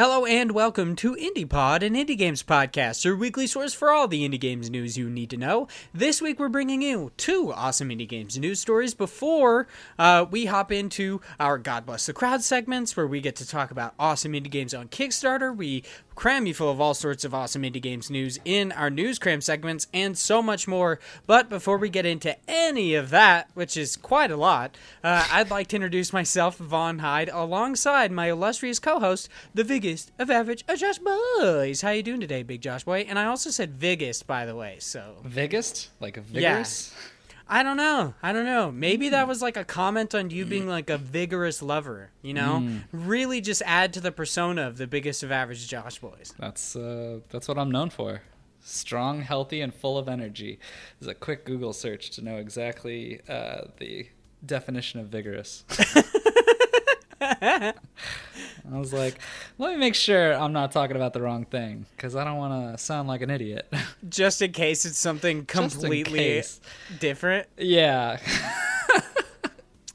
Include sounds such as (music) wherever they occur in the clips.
Hello and welcome to IndiePod, an indie games podcast, your weekly source for all the indie games news you need to know. This week we're bringing you two awesome indie games news stories before uh, we hop into our God Bless the Crowd segments where we get to talk about awesome indie games on Kickstarter. We cram you full of all sorts of awesome indie games news in our news cram segments and so much more. But before we get into any of that, which is quite a lot, uh, I'd like to introduce myself, Vaughn Hyde, alongside my illustrious co-host, the biggest of average uh, Josh Boys. How you doing today, Big Josh Boy? And I also said biggest, by the way. So Vigist? Like a vigorous? I don't know. I don't know. Maybe that was like a comment on you being like a vigorous lover, you know? Really just add to the persona of the biggest of average Josh boys. That's uh, that's what I'm known for. Strong, healthy, and full of energy. Is a quick Google search to know exactly uh, the definition of vigorous. (laughs) I was like, let me make sure I'm not talking about the wrong thing because I don't want to sound like an idiot. (laughs) Just in case it's something completely different. yeah.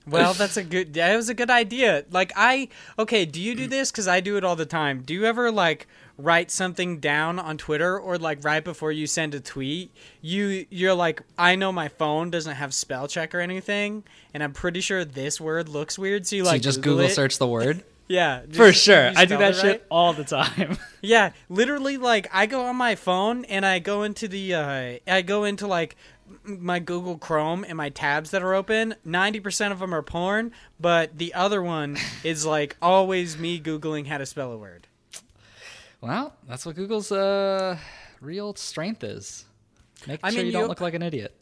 Well, (laughs) that's a good that was a good idea. Like I okay, do you do this cuz I do it all the time. Do you ever like write something down on Twitter or like right before you send a tweet, you you're like I know my phone doesn't have spell check or anything and I'm pretty sure this word looks weird, so you so like you just Google, Google search the word? (laughs) Yeah, For sure. I do that it shit right. all the time. (laughs) Yeah, literally, like I go on my phone and I go into the uh, I go into like my Google Chrome and my tabs that are open. Ninety percent of them are porn, but the other one is like always me googling how to spell a word. Well, that's what Google's uh, real strength is. Make sure mean, you don't look like an idiot.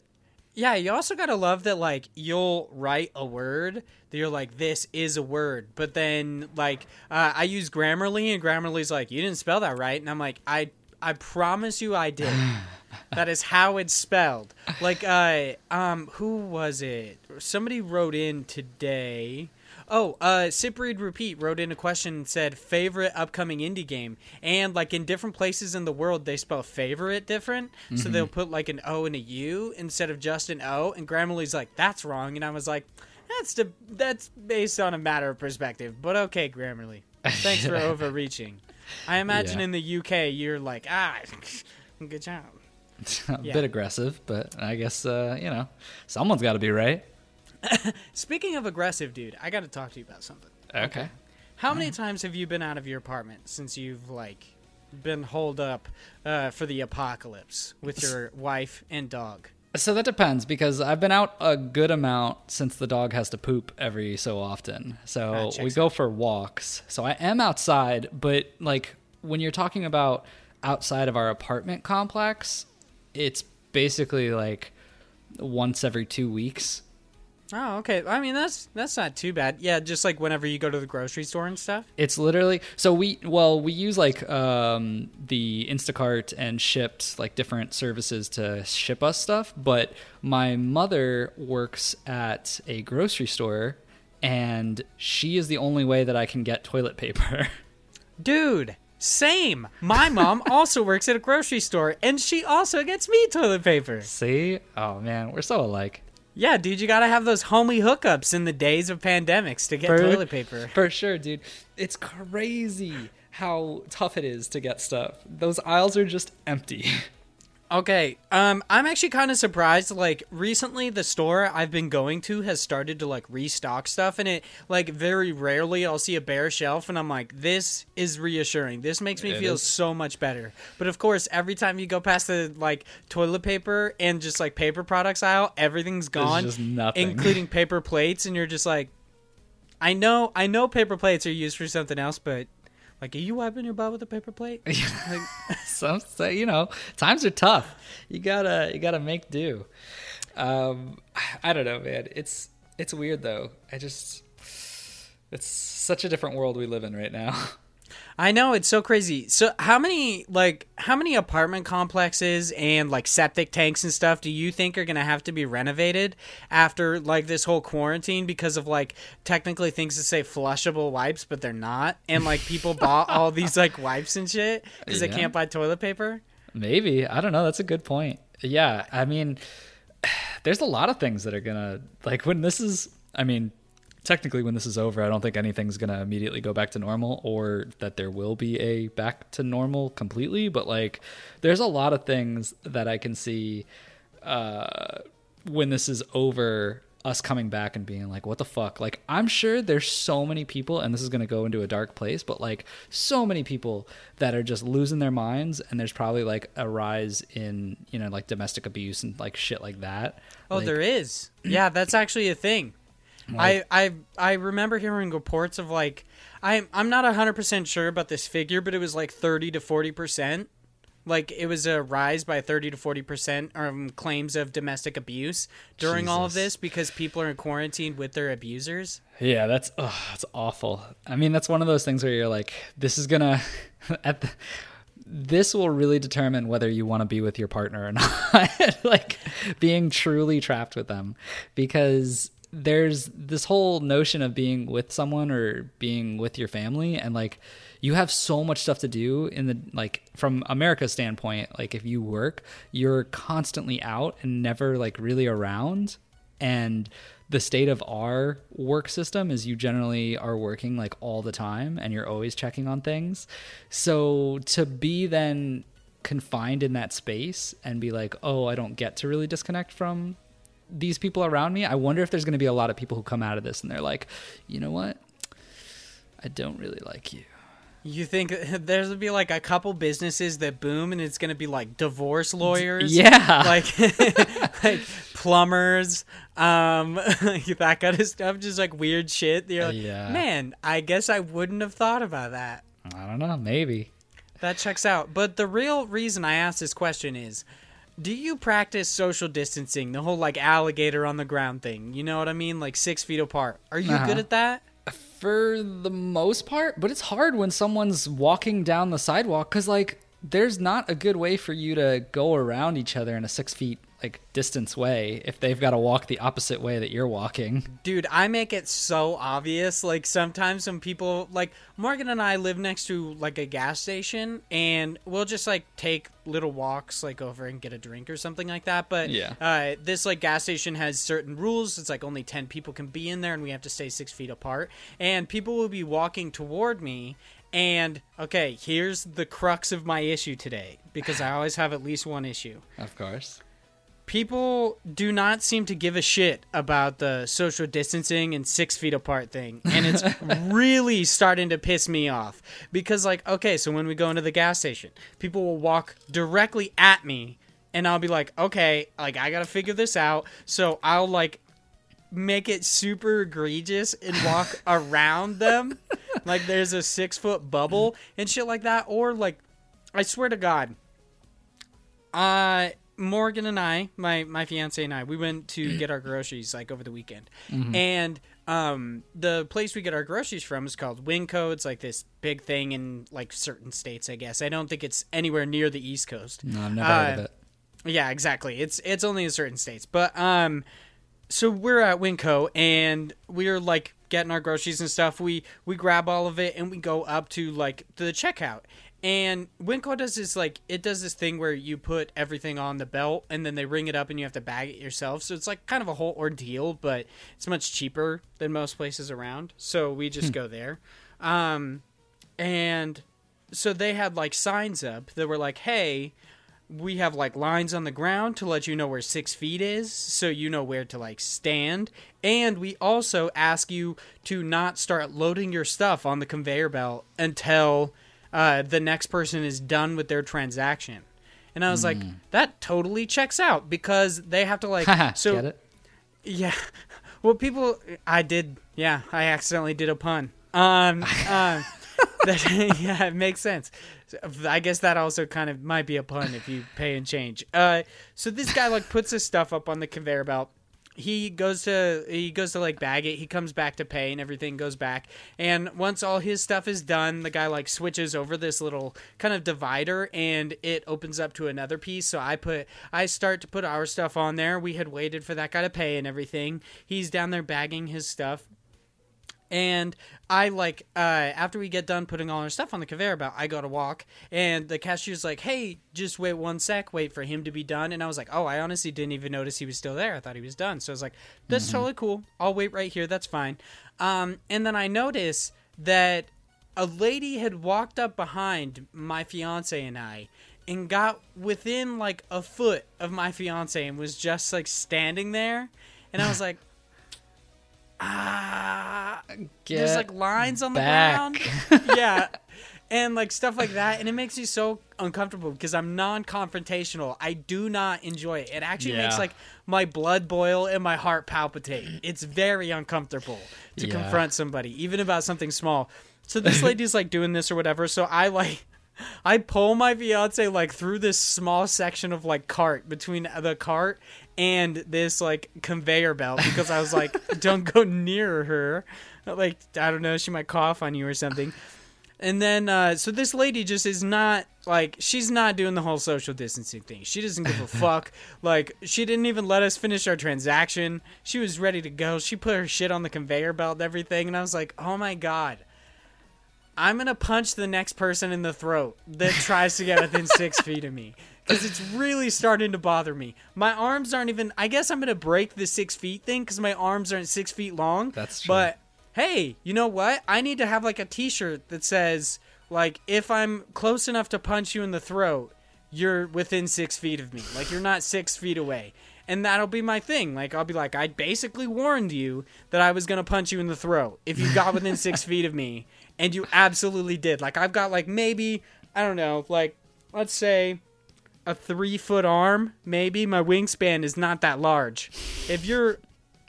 Yeah, you also gotta love that like you'll write a word that you're like this is a word, but then like uh, I use Grammarly and Grammarly's like you didn't spell that right, and I'm like I I promise you I did. (laughs) that is how it's spelled. Like uh um who was it? Somebody wrote in today. Oh, uh, Sip Read Repeat wrote in a question and said favorite upcoming indie game, and like in different places in the world they spell favorite different, so they'll put like an O and a U instead of just an O. And Grammarly's like that's wrong, and I was like, that's the that's based on a matter of perspective, but okay, Grammarly, thanks for (laughs) overreaching. I imagine Yeah. in the UK you're like ah, (laughs) good job. (laughs) a Yeah. bit aggressive, but I guess uh, you know someone's got to be right. (laughs) Speaking of aggressive, dude, I got to talk to you about something. Okay. How many times have you been out of your apartment since you've like been holed up uh, for the apocalypse with your wife and dog? So that depends because I've been out a good amount since the dog has to poop every so often. So checks we go for walks. So I am outside, but like when you're talking about outside of our apartment complex, it's basically like once every 2 weeks. Oh, okay. I mean, that's that's not too bad. Yeah, just like whenever you go to the grocery store and stuff. It's literally so we well we use like um, the Instacart and Shipt like different services to ship us stuff. But my mother works at a grocery store, and she is the only way that I can get toilet paper. (laughs) Dude, same. My mom (laughs) also works at a grocery store, and she also gets me toilet paper. See? Oh man, we're so alike. Yeah, dude, you gotta have those homely hookups in the days of pandemics to get For- toilet paper. (laughs) For sure, dude. It's crazy how tough it is to get stuff. Those aisles are just empty. (laughs) Okay, um, I'm actually kind of surprised. Like recently, the store I've been going to has started to like restock stuff, and it like very rarely I'll see a bare shelf, and I'm like, this is reassuring. This makes me It feel is. so much better. But of course, every time you go past the like toilet paper and just like paper products aisle, everything's gone, including paper plates, and you're just like, I know, I know, paper plates are used for something else, but like, are you wiping your butt with a paper plate? (laughs) Like, (laughs) some say you know times are tough. You gotta you gotta make do. Um i don't know man. It's it's weird though. I just it's such a different world we live in right now (laughs) I know it's so crazy. So how many like how many apartment complexes and like septic tanks and stuff do you think are going to have to be renovated after like this whole quarantine because of like technically things that say flushable wipes but they're not? And like people (laughs) bought all these like wipes and shit cuz they can't buy toilet paper? maybe. I don't know. That's a good point. Yeah. I mean (sighs) there's a lot of things that are gonna like when this is i mean technically when this is over i don't think anything's going to immediately go back to normal or that there will be a back to normal completely but like there's a lot of things that i can see uh, when this is over us coming back and being like what the fuck like i'm sure there's so many people and this is going to go into a dark place but like so many people that are just losing their minds and there's probably like a rise in you know like domestic abuse and like shit like that Oh, Like, there is. (clears throat) Yeah, that's actually a thing. Like- I, I I remember hearing reports of like I'm I'm not hundred percent sure about this figure, but it was like thirty to forty percent. Like it was a rise by thirty to forty percent um claims of domestic abuse during all of this because people are in quarantine with their abusers. Yeah, that's that's awful. I mean, that's one of those things where you're like, this is gonna (laughs) at the, this will really determine whether you want to be with your partner or (laughs) not. like being truly trapped with them, because there's this whole notion of being with someone or being with your family, and like you have so much stuff to do in the like from America's standpoint. Like if you work, you're constantly out and never like really around and the state of our work system is you generally are working like all the time and you're always checking on things so to be then confined in that space and be like oh i don't get to really disconnect from these people around me i wonder if there's going to be a lot of people who come out of this and they're like you know what i don't really like you You think (laughs) there's gonna be like a couple businesses that boom and it's gonna be like divorce lawyers, yeah (laughs) like (laughs) like plumbers, um, that kind of stuff, just like weird shit. You're like, Yeah. man, I guess I wouldn't have thought about that. i don't know maybe That checks out. But the real reason I asked this question is, do you practice social distancing? The whole like alligator on the ground thing. You know what I mean? Like six feet apart. Are you Uh-huh. good at that? for the most part but it's hard when someone's walking down the sidewalk because like there's not a good way for you to go around each other in a six feet like distance way if they've got to walk the opposite way that you're walking Dude, I make it so obvious. Like sometimes when people like Morgan and I live next to like a gas station and we'll just like take little walks like over and get a drink or something like that. But Yeah. uh, this like gas station has certain rules. It's like only ten people can be in there and we have to stay six feet apart. And people will be walking toward me and okay, here's the crux of my issue today because I always have at least one issue of course people do not seem to give a shit about the social distancing and six feet apart thing. And it's (laughs) really starting to piss me off. Because like okay so when we go into the gas station people will walk directly at me and i'll be like okay like i gotta figure this out. So i'll like make it super egregious and walk (laughs) around them like there's a six foot bubble and shit like that. Or like i swear to god uh Morgan and I, my my fiance and I, we went to (clears throat) get our groceries like over the weekend, and um, the place we get our groceries from is called Winco. It's like this big thing in like certain states, I guess. I don't think it's anywhere near the East Coast. no i've never heard of Uh, it Yeah, exactly. It's it's only in certain states. But um so we're at Winco and we're like getting our groceries and stuff. We we grab all of it and we go up to like the checkout. And Winco does this like it does this thing where you put everything on the belt and then they ring it up and you have to bag it yourself. So it's like kind of a whole ordeal, but it's much cheaper than most places around. So we just go there. Um and so they had like signs up that were like, "Hey, we have like lines on the ground to let you know where six feet is, so you know where to like stand. And we also ask you to not start loading your stuff on the conveyor belt until uh, the next person is done with their transaction." And I was like, "That totally checks out because they have to like (laughs) so get it yeah. (laughs) Well, people, I did. Yeah, I accidentally did a pun. Um, uh, (laughs) that, yeah, it makes sense. I guess that also kind of might be a pun if you pay and change. Uh, so this guy like puts his stuff up on the conveyor belt. He goes to he goes to like bag it. He comes back to pay and everything goes back. And once all his stuff is done, the guy like switches over this little kind of divider and it opens up to another piece. So I put I start to put our stuff on there. We had waited for that guy to pay and everything. He's down there bagging his stuff And I like uh, after we get done putting all our stuff on the conveyor belt, I go to walk, and the cashier's like, "Hey, just wait one sec, wait for him to be done." And I was like, "Oh, I honestly didn't even notice he was still there. I thought he was done." So I was like, "That's totally cool. I'll wait right here. That's fine." Um, and then I notice that a lady had walked up behind my fiance and I and got within like a foot of my fiance and was just like standing there. And I was like, ah, there's like lines on the back. ground. (laughs) yeah. And like stuff like that. And it makes me so uncomfortable because I'm non confrontational. I do not enjoy it. It actually makes like my blood boil and my heart palpitate. It's very uncomfortable to Yeah. confront somebody, even about something small. So this lady's like doing this or whatever. So I like (laughs) I pull my fiance like through this small section of like cart between the cart and this like conveyor belt because I was like, (laughs) don't go near her. Like I don't know, she might cough on you or something. And then uh so this lady just is not like she's not doing the whole social distancing thing. She doesn't give a (laughs) fuck. Like she didn't even let us finish our transaction. She was ready to go. She put her shit on the conveyor belt and everything and I was like, "Oh my god." I'm gonna punch the next person in the throat that tries to get within six (laughs) feet of me because it's really starting to bother me. My arms aren't even. I guess I'm gonna break the six feet thing because my arms aren't six feet long. That's true. But hey, you know what? I need to have like a T-shirt that says like if I'm close enough to punch you in the throat, you're within six feet of me. Like you're not six feet away. And that'll be my thing. Like I'll be like, I basically warned you that I was gonna punch you in the throat if you got within six (laughs) feet of me, and you absolutely did. Like I've got like maybe I don't know, like let's say a three foot arm. Maybe my wingspan is not that large. If you're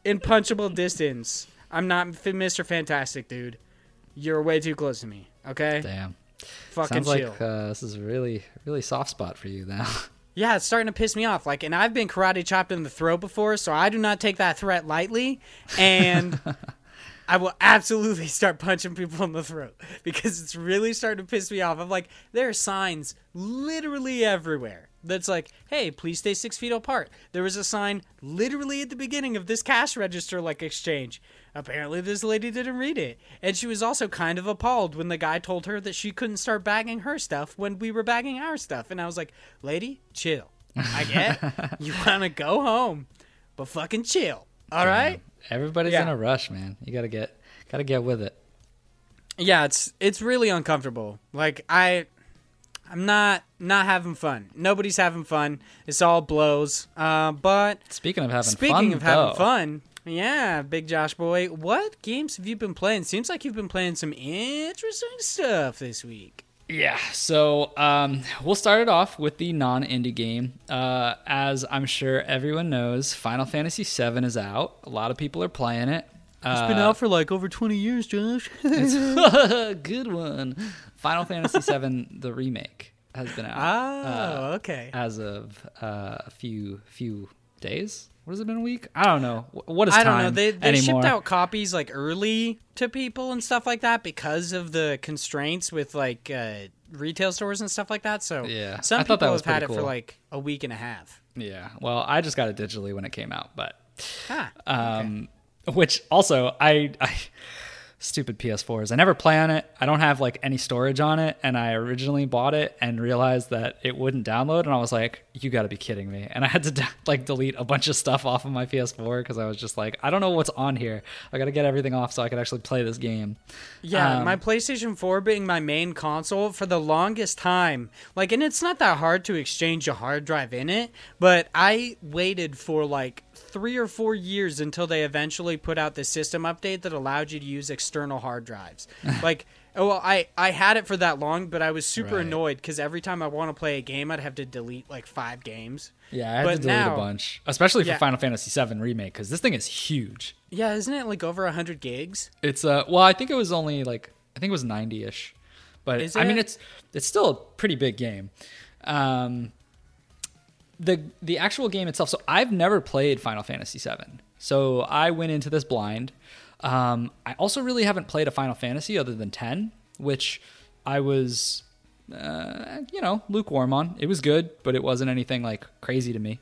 in punchable distance, I'm not Mr. Fantastic, dude. You're way too close to me. Okay, Damn. fucking Sounds chill. like uh, this is a really, really soft spot for you now. (laughs) Yeah, it's starting to piss me off. Like, and I've been karate chopped in the throat before, so I do not take that threat lightly. And (laughs) I will absolutely (laughs) start punching people in the throat because it's really starting to piss me off. I'm like, there are signs literally everywhere that's like, hey, please stay six feet apart. There was a sign literally at the beginning of this cash register like exchange. Apparently, this lady didn't read it. And she was also kind of appalled when the guy told her that she couldn't start bagging her stuff when we were bagging our stuff. And I was like, lady, chill. I get (laughs) you want to go home, but fucking chill. All right? Everybody's Yeah. in a rush, man. You gotta get, gotta get with it. Yeah, it's it's really uncomfortable. Like I I'm not not having fun. Nobody's having fun. It's all blows. Uh, but Speaking of having speaking fun, of having though, fun, yeah, Big Josh boy, what games have you been playing? Seems like you've been playing some interesting stuff this week. Yeah, so um, we'll start it off with the non-indie game. Uh, as I'm sure everyone knows, Final Fantasy VII is out. A lot of people are playing it. It's been out for like over 20 years, Josh. (laughs) (laughs) good one. Final Fantasy (laughs) VII, the remake, has been out oh, okay. as of uh, a few few days. What has it been a week? I don't know. Wh- What is I don't know. They they anymore? shipped out copies like early to people and stuff like that because of the constraints with like uh, retail stores and stuff like that. So Yeah, some I people that was have had it for like a week and a half. Yeah. Well, I just got it digitally when it came out, but Ah, um, which also I, I stupid PS4s. I never play on it. I don't have like any storage on it, and I originally bought it and realized that it wouldn't download, and I was like, "You got to be kidding me!" And I had to (laughs) like delete a bunch of stuff off of my PS4 because I was just like, "I don't know what's on here. I got to get everything off so I could actually play this game." yeah. Um, my PlayStation 4 being my main console for the longest time, like, and it's not that hard to exchange a hard drive in it, but I waited for like three or four years until they eventually put out the system update that allowed you to use external hard drives. (laughs) like, oh, well, I I had it for that long, but I was super Right. annoyed because every time I want to play a game, I'd have to delete like five games. Yeah, I had But to delete now- a bunch, especially for Yeah. Final Fantasy VII remake because this thing is huge. Yeah, isn't it like over hundred gigs? It's uh well, I think it was only like I think it was 90ish. But Is I mean it's it's still a pretty big game. Um the the actual game itself. So I've never played Final Fantasy VII. So I went into this blind. Um I also really haven't played a Final Fantasy other than 10, which I was uh, you know, lukewarm on. It was good, but it wasn't anything like crazy to me.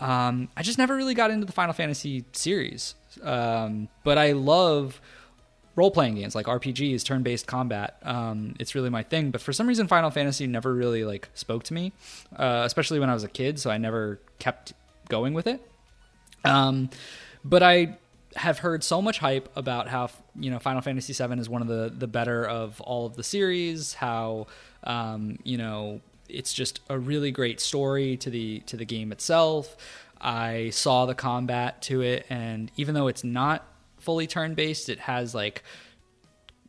Um, I just never really got into the Final Fantasy series. Um, but I love role playing games like RPGs, turn based combat. Um, it's really my thing. But for some reason, Final Fantasy never really like spoke to me, uh, especially when I was a kid. So I never kept going with it. Um, but I have heard so much hype about how you know Final Fantasy VII is one of the the better of all of the series. How um, you know it's just a really great story to the to the game itself. I saw the combat to it, and even though it's not fully turn based, it has like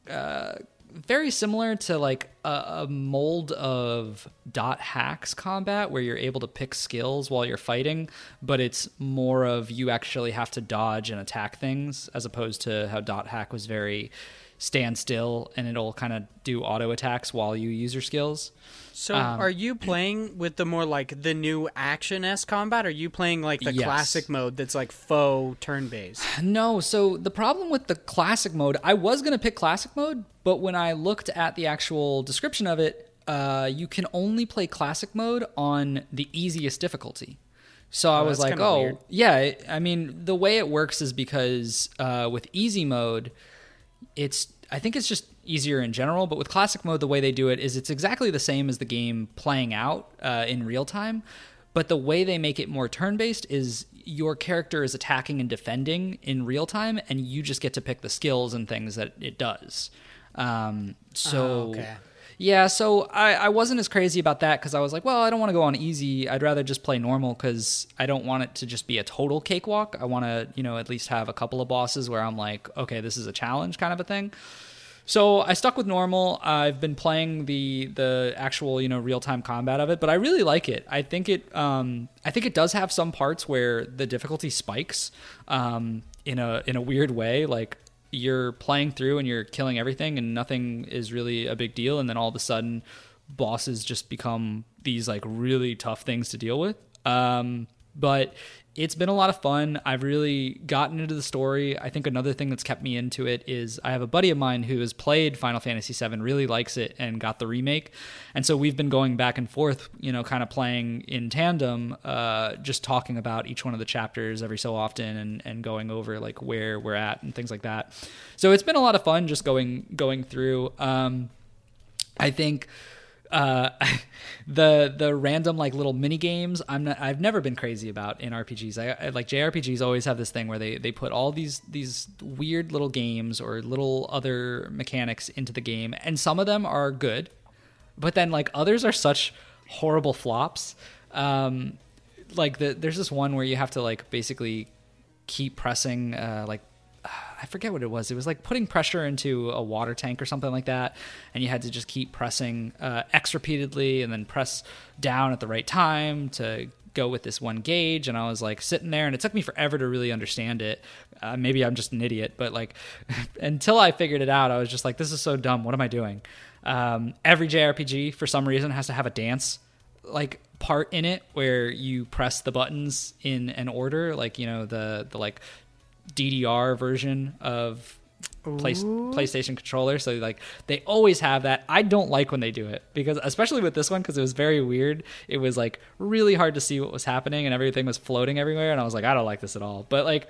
uh, very similar to like a, a, mold of dot hacks combat where you're able to pick skills while you're fighting but it's more of you actually have to dodge and attack things as opposed to how dot hack was very stand still and it'll kind of do auto attacks while you use your skills so um, are you playing with the more like the new action s combat or are you playing like the yes. classic mode that's like faux turn based (sighs) no so the problem with the classic mode i was going to pick classic mode but when i looked at the actual description of it uh, you can only play classic mode on the easiest difficulty so I oh, was like, oh, weird. yeah. I mean, the way it works is because uh, with easy mode, it's I think it's just easier in general. But with classic mode, the way they do it is it's exactly the same as the game playing out uh, in real time. But the way they make it more turn based is your character is attacking and defending in real time, and you just get to pick the skills and things that it does. Um, so. Oh, okay. Yeah, so I, I wasn't as crazy about that because I was like, well, I don't want to go on easy. I'd rather just play normal because I don't want it to just be a total cakewalk. I want to, you know, at least have a couple of bosses where I'm like, okay, this is a challenge kind of a thing. So I stuck with normal. I've been playing the the actual you know real time combat of it, but I really like it. I think it um, I think it does have some parts where the difficulty spikes um, in a in a weird way. Like you're playing through and you're killing everything and nothing is really a big deal and then all of a sudden bosses just become these like really tough things to deal with. Um, but it's been a lot of fun. I've really gotten into the story. I think another thing that's kept me into it is I have a buddy of mine who has played Final Fantasy VII, really likes it, and got the remake. And so we've been going back and forth, you know, kind of playing in tandem, uh, just talking about each one of the chapters every so often and, and going over like where we're at and things like that. So it's been a lot of fun just going going through. Um, I think uh, (laughs) the the random like little mini games I'm not I've never been crazy about in RPGs. I, I, like JRPGs always have this thing where they they put all these these weird little games or little other mechanics into the game, and some of them are good, but then like others are such horrible flops. Um, like the there's this one where you have to like basically keep pressing uh, like I forget what it was. It was like putting pressure into a water tank or something like that, and you had to just keep pressing uh, X repeatedly and then press down at the right time to go with this one gauge. And I was like sitting there, and it took me forever to really understand it. Uh, maybe I'm just an idiot, but like (laughs) until I figured it out, I was just like, this is so dumb. What am I doing? Um, every JRPG, for some reason, has to have a dance like part in it where you press the buttons in an order like you know the the like DDR version of Play, PlayStation controller. So like they always have that. I don't like when they do it because especially with this one because it was very weird. It was like really hard to see what was happening and everything was floating everywhere and I was like I don't like this at all. But like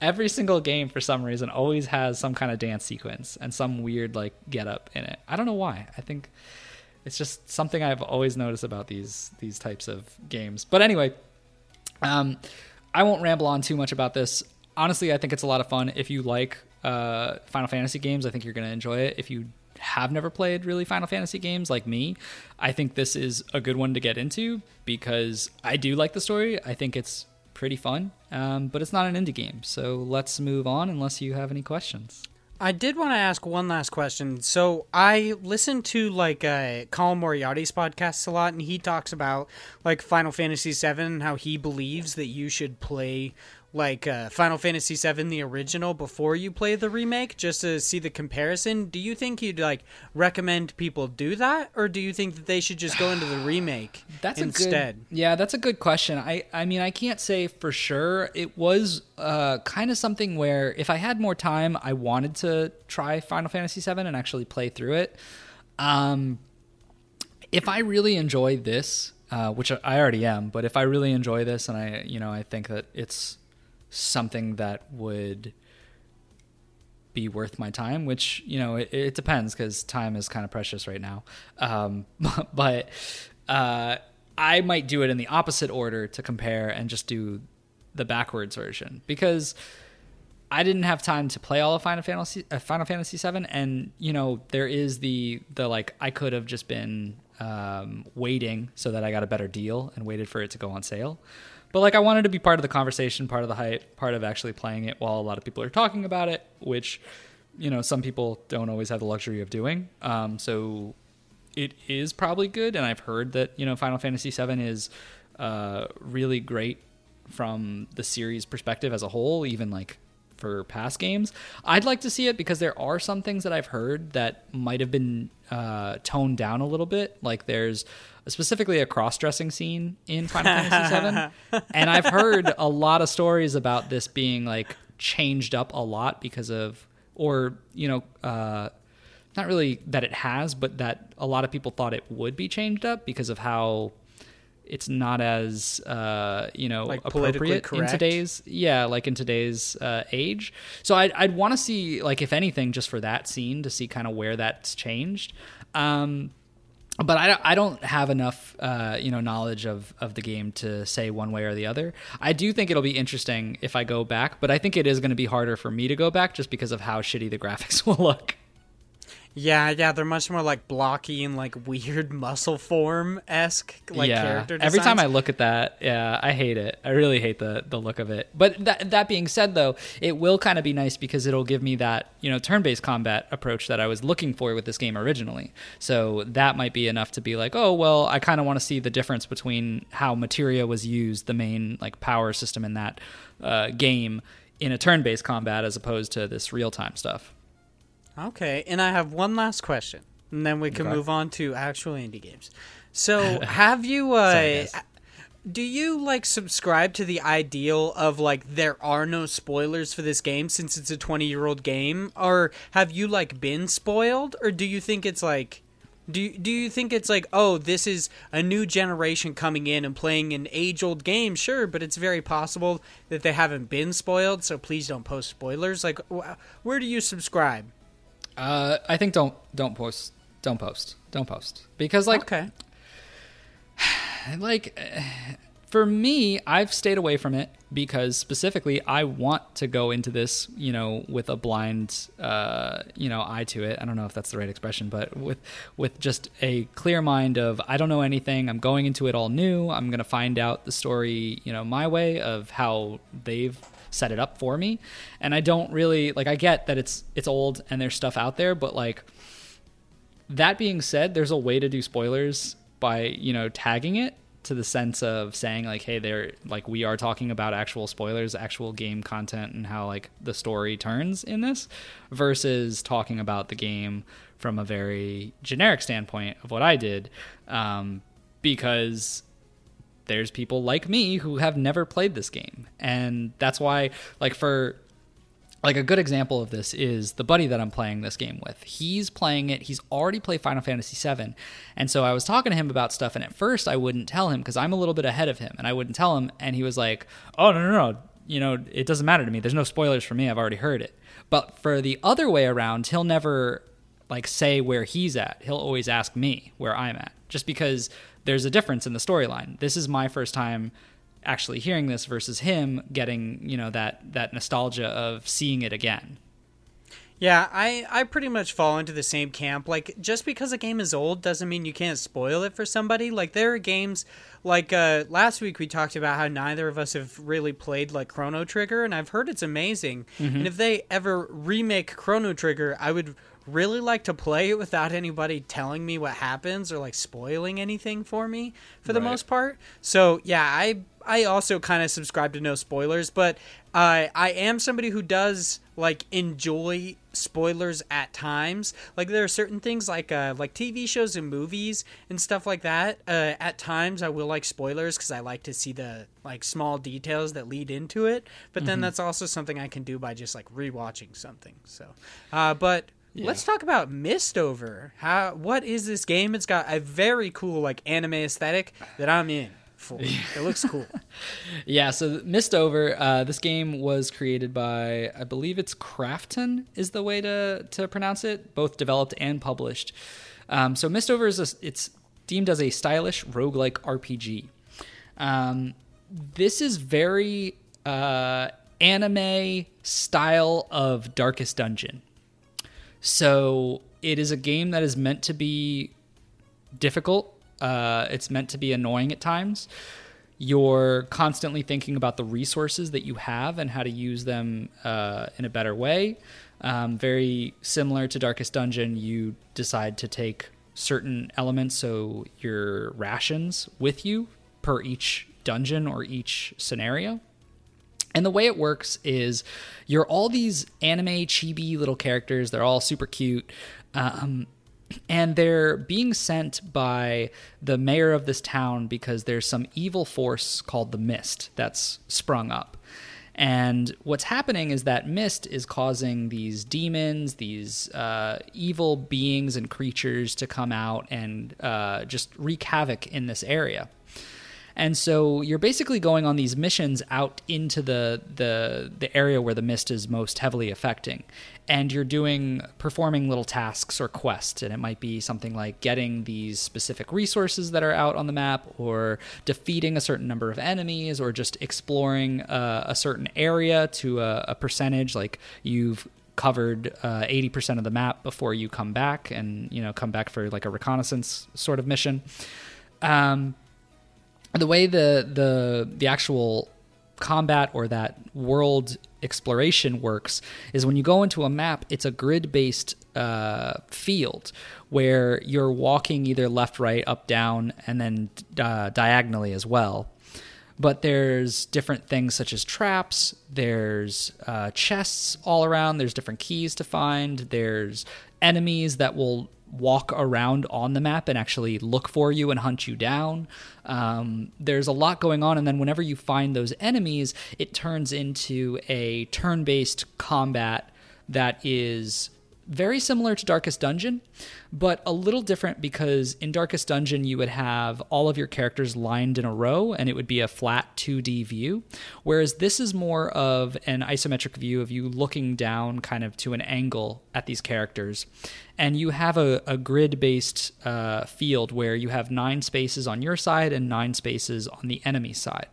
every single game for some reason always has some kind of dance sequence and some weird like get up in it. I don't know why. I think it's just something I've always noticed about these these types of games. But anyway, um I won't ramble on too much about this honestly, I think it's a lot of fun. If you like uh, Final Fantasy games, I think you're going to enjoy it. If you have never played really Final Fantasy games like me, I think this is a good one to get into because I do like the story. I think it's pretty fun, um, but it's not an indie game. So let's move on unless you have any questions. I did want to ask one last question. So I listen to like uh, Colin Moriarty's podcasts a lot, and he talks about like Final Fantasy VII and how he believes that you should play like uh, Final Fantasy VII, the original, before you play the remake, just to see the comparison. Do you think you'd like recommend people do that, or do you think that they should just go into the remake (sighs) that's instead? Good, yeah, that's a good question. I I mean, I can't say for sure. It was uh, kind of something where if I had more time, I wanted to try Final Fantasy VII and actually play through it. Um, if I really enjoy this, uh, which I already am, but if I really enjoy this and I, you know, I think that it's something that would be worth my time, which you know it, it depends because time is kind of precious right now. Um, (laughs) but uh, I might do it in the opposite order to compare and just do the backwards version because I didn't have time to play all of Final Fantasy uh, Final Fantasy VII, and you know there is the the like I could have just been um, waiting so that I got a better deal and waited for it to go on sale. But like I wanted to be part of the conversation, part of the hype, part of actually playing it while a lot of people are talking about it, which you know some people don't always have the luxury of doing. Um, so it is probably good, and I've heard that you know Final Fantasy VII is uh, really great from the series perspective as a whole, even like for past games. I'd like to see it because there are some things that I've heard that might have been uh, toned down a little bit. Like there's specifically a cross-dressing scene in Final Fantasy VII, (laughs) and I've heard a lot of stories about this being like changed up a lot because of, or you know, uh, not really that it has, but that a lot of people thought it would be changed up because of how it's not as uh, you know Like appropriate in today's yeah like in today's uh, age. So i'd, I'd want to see like if anything just for that scene to see kind of where that's changed. Um, but I don't, I don't have enough uh, you know knowledge of, of the game to say one way or the other. I do think it'll be interesting if I go back, but I think it is going to be harder for me to go back just because of how shitty the (laughs) graphics will look. Yeah, yeah, they're much more like blocky and like (laughs) weird muscle form esque like character. Every time I look at that, yeah, I hate it. I really hate the the look of it. But that that being said, though, it will kind of be nice because it'll give me that you know turn based combat approach that I was looking for with this game originally. So that might be enough to be like, oh well, I kind of want to see the difference between how materia was used, the main like power system in that uh, game, in a turn based combat as opposed to this real time stuff. Okay, and I have one last question, and then we can Okay. move on to actual indie games. So, (laughs) have you? Uh, guys. do you like subscribe to the ideal of like there are no spoilers for this game since it's a 20 year old game or have you like been spoiled or do you think it's like do you, do you think it's like oh this is a new generation coming in and playing an age old game sure but it's very possible that they haven't been spoiled so please don't post spoilers like wh- where do you subscribe Uh, I think don't don't post don't post don't post. Because like okay. (sighs) like (sighs) for me i've stayed away from it because specifically i want to go into this you know with a blind uh you know eye to it. I don't know if that's the right expression but with with just a clear mind of i don't know anything. I'm going into it all new. I'm going to find out the story you know my way of how they've set it up for me and i don't really like i get that it's it's old and there's stuff out there but like that being said, there's a way to do spoilers by, you know, tagging it to the sense of saying like, hey, they're like we are talking about actual spoilers, actual game content and how like the story turns in this versus talking about the game from a very generic standpoint of what I did. Um, because there's people like me who have never played this game. And that's why like for like a good example of this is the buddy that I'm playing this game with. He's playing it. He's already played Final Fantasy VII, and so I was talking to him about stuff. And at first, I wouldn't tell him because I'm a little bit ahead of him, and I wouldn't tell him. And he was like, "Oh no, no, no! You know, it doesn't matter to me. There's no spoilers for me. I've already heard it." But for the other way around, he'll never like say where he's at. He'll always ask me where I'm at, just because there's a difference in the storyline. This is my first time actually hearing this versus him getting you know that that nostalgia of seeing it again Yeah, I, I pretty much fall into the same camp. Like, just because a game is old doesn't mean you can't spoil it for somebody. Like, there are games, like, uh, last week we talked about how neither of us have really played, like, Chrono Trigger, and I've heard it's amazing. And if they ever remake Chrono Trigger, I would really like to play it without anybody telling me what happens or, like, spoiling anything for me, for the Right. most part. So, yeah, I, I also kind of subscribe to no spoilers, but uh, I am somebody who does like enjoy spoilers at times. Like there are certain things like uh, like TV shows and movies and stuff like that. Uh, at times I will like spoilers because I like to see the like small details that lead into it. But then that's also something I can do by just like rewatching something. So, uh, but. Let's talk about Mistover. How what is this game? It's got a very cool like anime aesthetic that I'm in. for. (laughs) It looks cool. (laughs) Yeah, so Mistover, uh, this game was created by, I believe it's Krafton, is the way to, to pronounce it, both developed and published. Um, so Mistover is a, it's deemed as a stylish roguelike RPG. Um, this is very uh, anime style of Darkest Dungeon. So it is a game that is meant to be difficult. Uh, it's meant to be annoying at times. You're constantly thinking about the resources that you have and how to use them uh, in a better way. Um, very similar to Darkest Dungeon, you decide to take certain elements, so your rations, with you per each dungeon or each scenario. And the way it works is you're all these anime chibi little characters. They're all super cute. Um, and they're being sent by the mayor of this town because there's some evil force called the Mist that's sprung up. And what's happening is that mist is causing these demons, these uh, evil beings and creatures to come out and uh, just wreak havoc in this area. And so you're basically going on these missions out into the the the area where the mist is most heavily affecting. And you're doing performing little tasks or quests. And it might be something like getting these specific resources that are out on the map or defeating a certain number of enemies or just exploring uh, a certain area to a, a percentage. Like you've covered uh, 80% of the map before you come back and you know come back for like a reconnaissance sort of mission. Um, the way the the the actual combat or that world exploration works is when you go into a map, it's a grid based uh, field where you're walking either left, right, up, down, and then uh, diagonally as well. But there's different things such as traps, there's uh, chests all around, there's different keys to find, there's enemies that will walk around on the map and actually look for you and hunt you down. Um, there's a lot going on, and then whenever you find those enemies, it turns into a turn based combat that is very similar to Darkest Dungeon, but a little different because in Darkest Dungeon you would have all of your characters lined in a row and it would be a flat 2D view, whereas this is more of an isometric view of you looking down kind of to an angle at these characters. And you have a, a grid based uh, field where you have nine spaces on your side and nine spaces on the enemy side.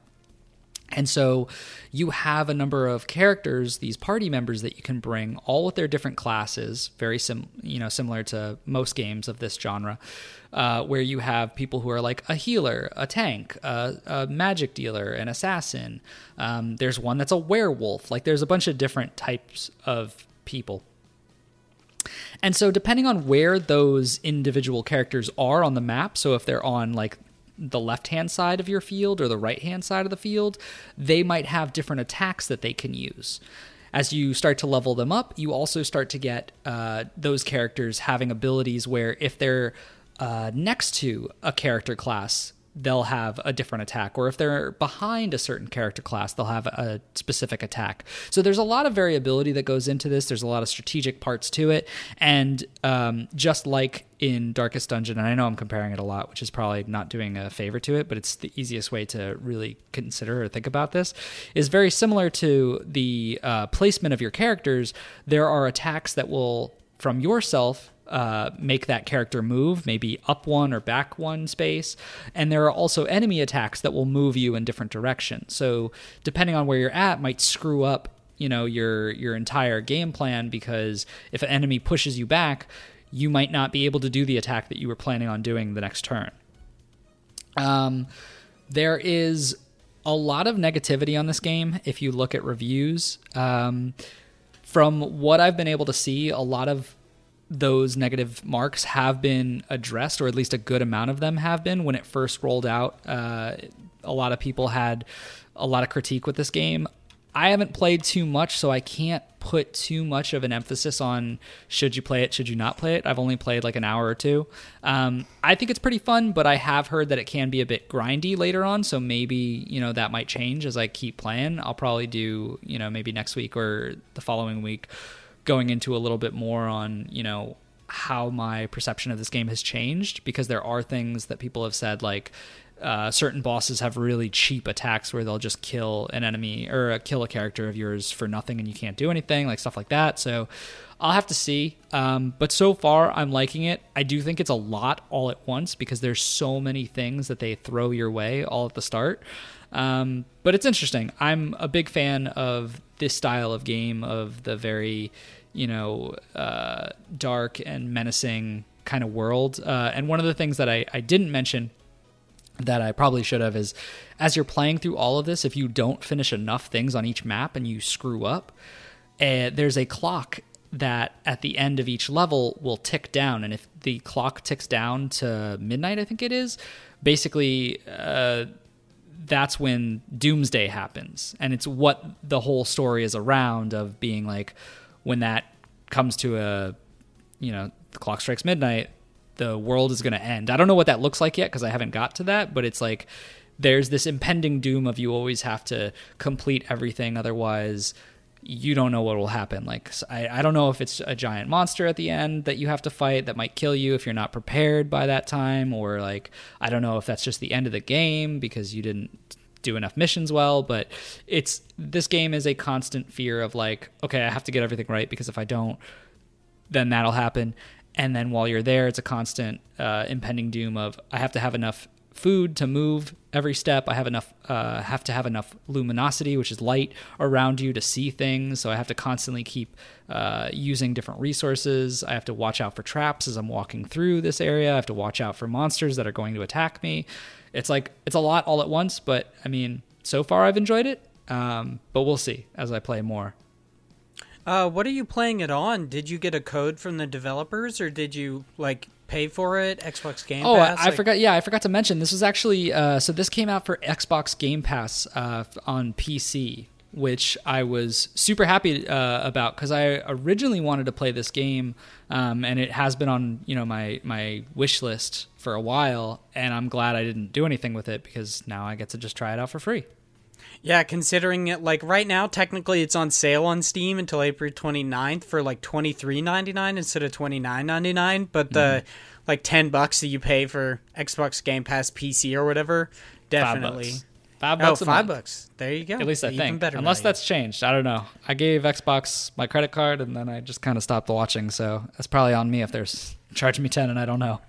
And so you have a number of characters, these party members that you can bring, all with their different classes, very sim, you know, similar to most games of this genre, uh, where you have people who are like a healer, a tank, a, magic dealer, an assassin. Um, there's one that's a werewolf. Like there's a bunch of different types of people. And so, depending on where those individual characters are on the map, so if they're on like the left hand side of your field or the right hand side of the field, they might have different attacks that they can use. As you start to level them up, you also start to get uh, those characters having abilities where if they're uh, next to a character class they'll have a different attack or if they're behind a certain character class they'll have a specific attack. So there's a lot of variability that goes into this. There's a lot of strategic parts to it. And um, just like in darkest dungeon and i know i'm comparing it a lot which is probably not doing a favor to it but it's the easiest way to really consider or think about this is very similar to the uh, placement of your characters. There are attacks that will from yourself uh, make that character move, maybe up one or back one space. And there are also enemy attacks that will move you in different directions. So depending on where you're at, might screw up you know your your entire game plan because if an enemy pushes you back, you might not be able to do the attack that you were planning on doing the next turn. Um, there is a lot of negativity on this game if you look at reviews. Um, from what I've been able to see, a lot of those negative marks have been addressed, or at least a good amount of them have been. When it first rolled out, uh, a lot of people had a lot of critique with this game. I haven't played too much, so I can't put too much of an emphasis on should you play it, should you not play it. I've only played like an hour or two. Um, I think it's pretty fun, but I have heard that it can be a bit grindy later on, so maybe you know that might change as I keep playing. I'll probably do you know maybe next week or the following week going into a little bit more on you know how my perception of this game has changed because there are things that people have said like uh, certain bosses have really cheap attacks where they'll just kill an enemy or uh, kill a character of yours for nothing and you can't do anything, like stuff like that. So I'll have to see. Um, but so far, I'm liking it. I do think it's a lot all at once because there's so many things that they throw your way all at the start. Um, but it's interesting. I'm a big fan of this style of game, of the very, you know, uh, dark and menacing kind of world. Uh, and one of the things that I, I didn't mention that I probably should have is as you're playing through all of this, if you don't finish enough things on each map and you screw up, uh, there's a clock that at the end of each level will tick down. And if the clock ticks down to midnight, I think it is, basically, uh, that's when doomsday happens. And it's what the whole story is around of being like, when that comes to a, you know, the clock strikes midnight, the world is going to end. I don't know what that looks like yet because I haven't got to that, but it's like there's this impending doom of you always have to complete everything, otherwise you don't know what will happen. Like I, I don't know if it's a giant monster at the end that you have to fight that might kill you if you're not prepared by that time, or like I don't know if that's just the end of the game because you didn't do enough missions well. But it's this game is a constant fear of like, okay, I have to get everything right because if I don't, then that'll happen. And then while you're there, it's a constant uh, impending doom of I have to have enough food to move every step. I have enough uh, have to have enough luminosity, which is light around you to see things. So I have to constantly keep uh, using different resources. I have to watch out for traps as I'm walking through this area. I have to watch out for monsters that are going to attack me. It's like it's a lot all at once, but I mean, so far I've enjoyed it. Um, but we'll see as I play more. Uh, what are you playing it on? Did you get a code from the developers, or did you like pay for it? Xbox Game oh, Pass. I, I like... forgot. Yeah, I forgot to mention this was actually uh, so this came out for Xbox Game Pass uh, on PC, which I was super happy uh, about because I originally wanted to play this game, um, and it has been on you know my my wish list for a while, and I'm glad I didn't do anything with it because now I get to just try it out for free. Yeah, considering it like right now technically it's on sale on Steam until April 29th for like 23.99 instead of 29.99, but the mm-hmm. like 10 bucks that you pay for Xbox Game Pass PC or whatever, definitely. Five bucks. Oh, five bucks. There you go. At least I Even think. Better Unless value. that's changed. I don't know. I gave Xbox my credit card and then I just kind of stopped watching. So that's probably on me if they're charging me 10 and I don't know.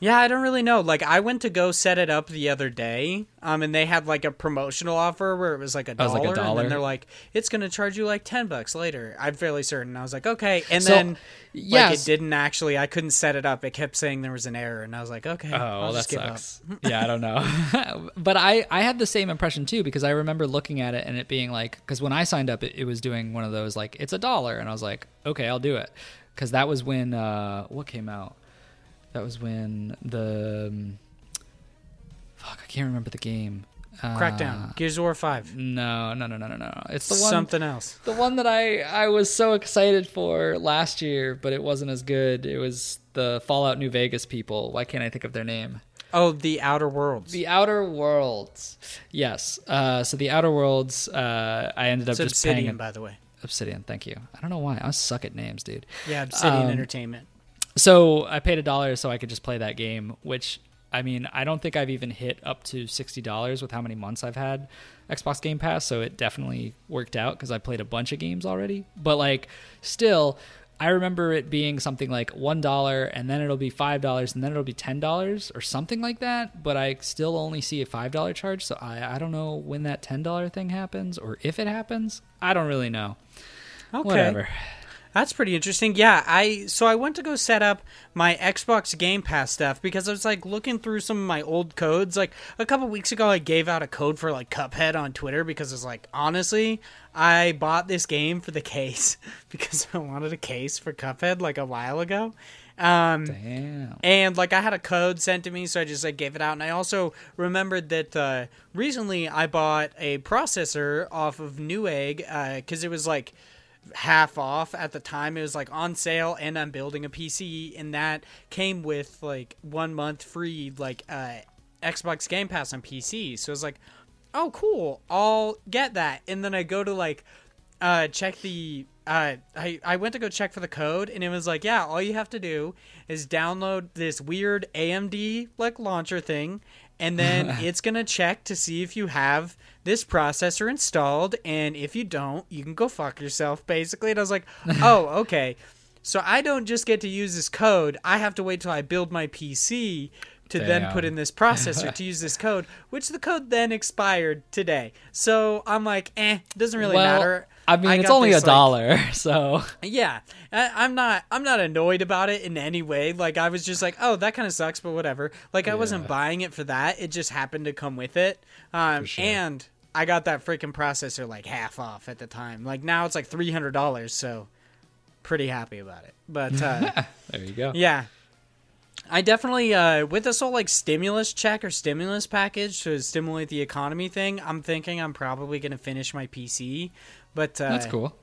Yeah, I don't really know. Like I went to go set it up the other day, um, and they had like a promotional offer where it was like a dollar, like and then they're like, "It's going to charge you like ten bucks later." I'm fairly certain. I was like, "Okay," and so, then yes. like it didn't actually. I couldn't set it up. It kept saying there was an error, and I was like, "Okay." Oh, well, that sucks. yeah, I don't know, (laughs) but I I had the same impression too because I remember looking at it and it being like because when I signed up, it, it was doing one of those like it's a dollar, and I was like, "Okay, I'll do it," because that was when uh, what came out. That was when the um, fuck I can't remember the game. Crackdown, uh, Gears of War Five. No, no, no, no, no, no. It's the one something else. The one that I I was so excited for last year, but it wasn't as good. It was the Fallout New Vegas people. Why can't I think of their name? Oh, the Outer Worlds. The Outer Worlds. Yes. Uh, so the Outer Worlds. Uh, I ended up it's just Obsidian, paying. by the way. Obsidian. Thank you. I don't know why I suck at names, dude. Yeah, Obsidian um, Entertainment. So I paid a dollar so I could just play that game, which I mean, I don't think I've even hit up to sixty dollars with how many months I've had Xbox Game Pass. So it definitely worked out because I played a bunch of games already. But like, still, I remember it being something like one dollar, and then it'll be five dollars, and then it'll be ten dollars or something like that. But I still only see a five dollar charge, so I I don't know when that ten dollar thing happens or if it happens. I don't really know. Okay. Whatever. That's pretty interesting. Yeah, I so I went to go set up my Xbox Game Pass stuff because I was like looking through some of my old codes. Like a couple weeks ago, I gave out a code for like Cuphead on Twitter because it's like honestly, I bought this game for the case (laughs) because I wanted a case for Cuphead like a while ago. Um, Damn. And like I had a code sent to me, so I just like gave it out. And I also remembered that uh, recently I bought a processor off of Newegg because uh, it was like half off at the time. It was like on sale, and I'm building a PC, and that came with like one month free, like uh, Xbox Game Pass on PC. So it's like, oh, cool, I'll get that. And then I go to like uh, check the uh, I I went to go check for the code, and it was like, yeah, all you have to do is download this weird AMD like launcher thing, and then (laughs) it's gonna check to see if you have this processor installed, and if you don't, you can go fuck yourself, basically. And I was like, oh, (laughs) okay. So I don't just get to use this code. I have to wait till I build my PC to then put in this processor to (laughs) use this code, which the code then expired today. So I'm like, eh, doesn't really well, matter. I mean, it's got only this, a like- dollar, (laughs) so yeah, I, I'm not. I'm not annoyed about it in any way. Like I was just like, oh, that kind of sucks, but whatever. Like I wasn't buying it for that. It just happened to come with it. Um, sure. and I got that freaking processor like half off at the time. Like now it's like three hundred dollars. So pretty happy about it. But uh, (laughs) there you go. yeah. I definitely uh with this whole like stimulus check or stimulus package to stimulate the economy thing, I'm thinking I'm probably gonna finish my PC. But uh That's cool.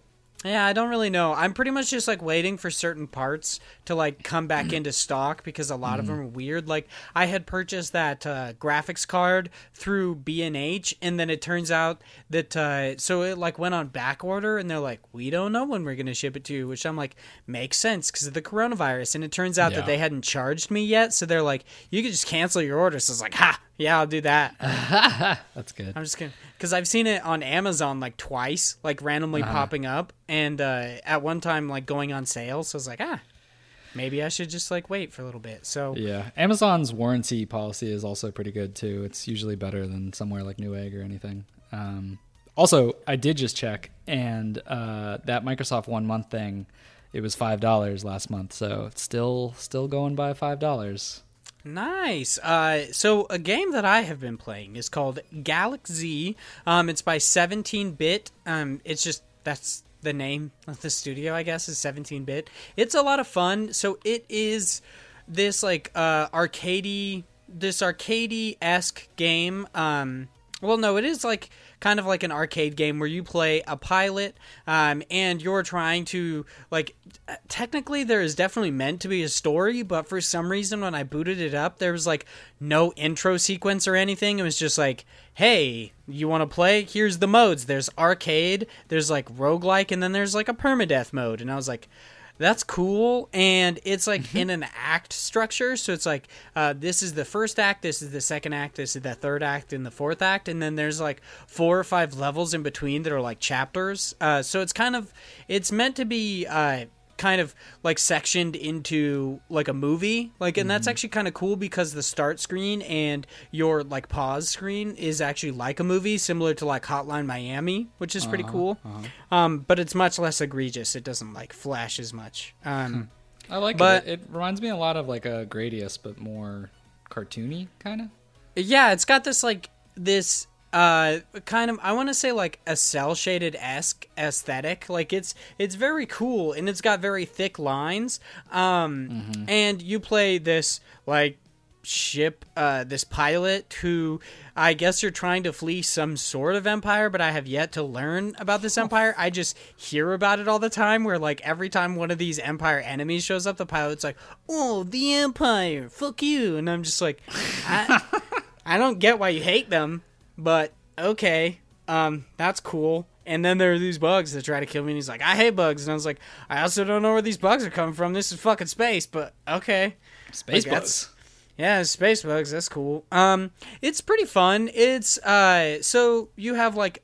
Yeah, I don't really know. I'm pretty much just like waiting for certain parts to like come back into stock because a lot of them are weird. Like I had purchased that uh, graphics card through B&H and then it turns out that uh, so it like went on back order and they're like, "We don't know when we're going to ship it to you," which I'm like, "Makes sense because of the coronavirus." And it turns out that they hadn't charged me yet, so they're like, "You could just cancel your order." So I was like, "Ha, yeah, I'll do that." (laughs) That's good. I'm just gonna because I've seen it on Amazon like twice, like randomly Uh-huh. popping up, and uh, at one time like going on sale. So I was like, ah, maybe I should just like wait for a little bit. So Yeah, Amazon's warranty policy is also pretty good too. It's usually better than somewhere like Newegg or anything. Um, also, I did just check, and uh, that Microsoft one month thing, it was five dollars last month, so it's still still going by five dollars. Nice. Uh, so a game that I have been playing is called Galak-Z. Um, it's by 17-bit. Um, it's just that's the name of the studio, I guess, is 17-bit. It's a lot of fun. So it is this like uh arcadey this arcadey esque game. Um well no, it is like kind of like an arcade game where you play a pilot, um, and you're trying to like technically there is definitely meant to be a story, but for some reason when I booted it up, there was like no intro sequence or anything. It was just like, hey, you want to play? Here's the modes. There's arcade, there's like roguelike, and then there's like a permadeath mode. And I was like, that's cool and it's like in an act structure so it's like uh, this is the first act this is the second act this is the third act and the fourth act and then there's like four or five levels in between that are like chapters. Uh, so it's kind of it's meant to be uh, kind of like sectioned into like a movie. Like and that's actually kind of cool because the start screen and your like pause screen is actually like a movie similar to like hotline miami which is pretty cool. um, but it's much less egregious. It doesn't like flash as much. Um, I like But- it. It reminds me a lot of like a Gradius, but more cartoony kind of. yeah it's got this like this uh kind of i want to say like a cell shaded esque aesthetic. Like it's it's very cool and it's got very thick lines. Um and you play this like ship uh this pilot who i guess you're trying to flee some sort of empire but i have yet to learn about this (laughs) empire. I just hear about it all the time where like every time one of these empire enemies shows up the pilot's like oh the empire! Fuck you! And i'm just like I, (laughs) I don't get why you hate them, but okay, um, that's cool. And then there are these bugs that try to kill me, and he's like, I hate bugs. And I was like, I also don't know where these bugs are coming from. This is fucking space, but okay. Space Like, that's- Yeah, space bugs, that's cool. Um, it's pretty fun. It's, uh, so you have like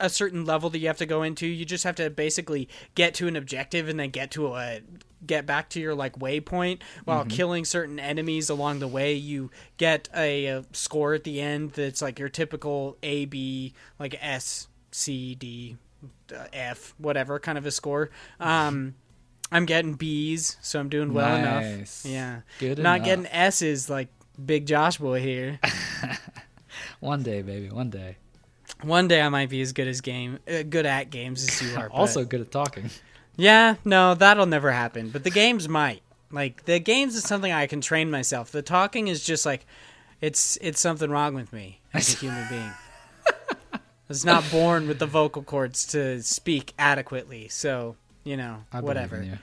a certain level that you have to go into. You just have to basically get to an objective and then get to a get back to your like waypoint while killing certain enemies along the way. You get a, a score at the end that's like your typical A B like S C D uh, F whatever kind of a score. Um I'm getting B's, so I'm doing well Nice. enough. Yeah. Good Not enough. getting S's like Big Josh boy here. (laughs) One day, baby, one day. One day I might be as good as game, uh, good at games as you are. (laughs) Also good at talking. yeah, no, that'll never happen. But the games might. Like the games is something I can train myself. The talking is just like, it's it's something wrong with me as a human being. (laughs) I was not born with the vocal cords to speak adequately. So you know, I whatever.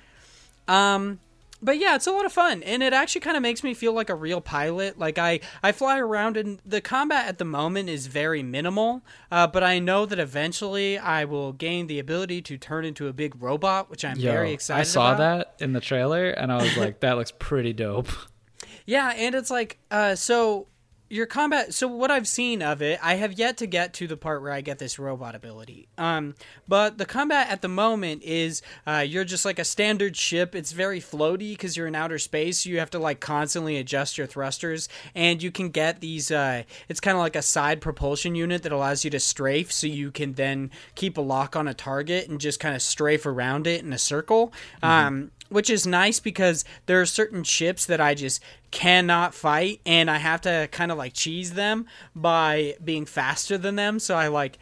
Um, but yeah, it's a lot of fun, and it actually kind of makes me feel like a real pilot. Like I, I fly around, and the combat at the moment is very minimal. Uh, but I know that eventually I will gain the ability to turn into a big robot, which I'm Yo, very excited. I saw about. that in the trailer, and I was like, (laughs) "That looks pretty dope." Yeah, and it's like, uh, so your combat. So what I've seen of it, I have yet to get to the part where I get this robot ability. Um, but the combat at the moment is uh, you're just like a standard ship. It's very floaty because you're in outer space. so You have to like constantly adjust your thrusters, and you can get these. Uh, it's kind of like a side propulsion unit that allows you to strafe, so you can then keep a lock on a target and just kind of strafe around it in a circle. Um, which is nice because there are certain ships that I just cannot fight and I have to kind of like cheese them by being faster than them. So I like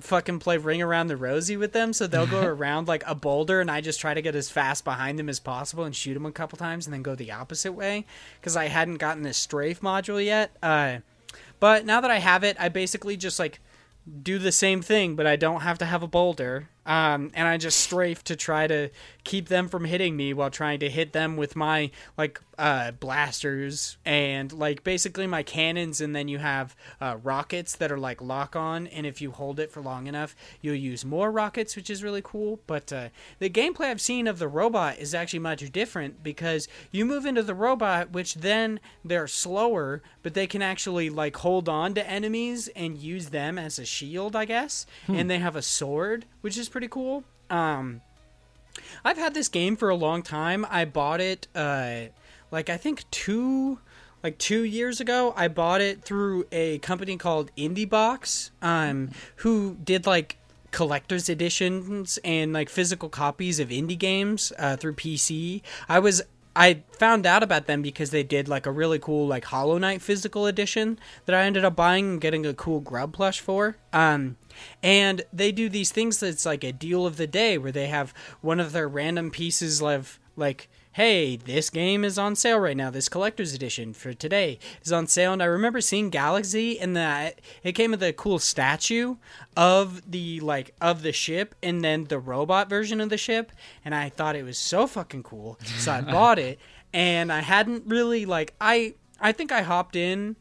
fucking play ring around the rosy with them. So they'll go (laughs) around like a boulder and I just try to get as fast behind them as possible and shoot them a couple times and then go the opposite way because I hadn't gotten this strafe module yet. Uh, but now that I have it, I basically just like do the same thing, but I don't have to have a boulder. Um, and I just strafe to try to keep them from hitting me while trying to hit them with my like uh, blasters and like basically my cannons. And then you have uh, rockets that are like lock on, and if you hold it for long enough, you'll use more rockets, which is really cool. But uh, the gameplay I've seen of the robot is actually much different because you move into the robot, which then they're slower, but they can actually like hold on to enemies and use them as a shield, I guess. And they have a sword, which is pretty cool. Um, I've had this game for a long time. I bought it, uh, like I think two, like two years ago. I bought it through a company called IndieBox, um, who did like collector's editions and like physical copies of indie games uh, through PC. I was I found out about them because they did like a really cool like Hollow Knight physical edition that I ended up buying and getting a cool grub plush for. Um, and they do these things that's like a deal of the day where they have one of their random pieces of like hey this game is on sale right now. This collector's edition for today is on sale and i remember seeing Galak-Z and that it came with a cool statue of the like of the ship and then the robot version of the ship and i thought it was so fucking cool so i (laughs) bought it and i hadn't really like i i think i hopped in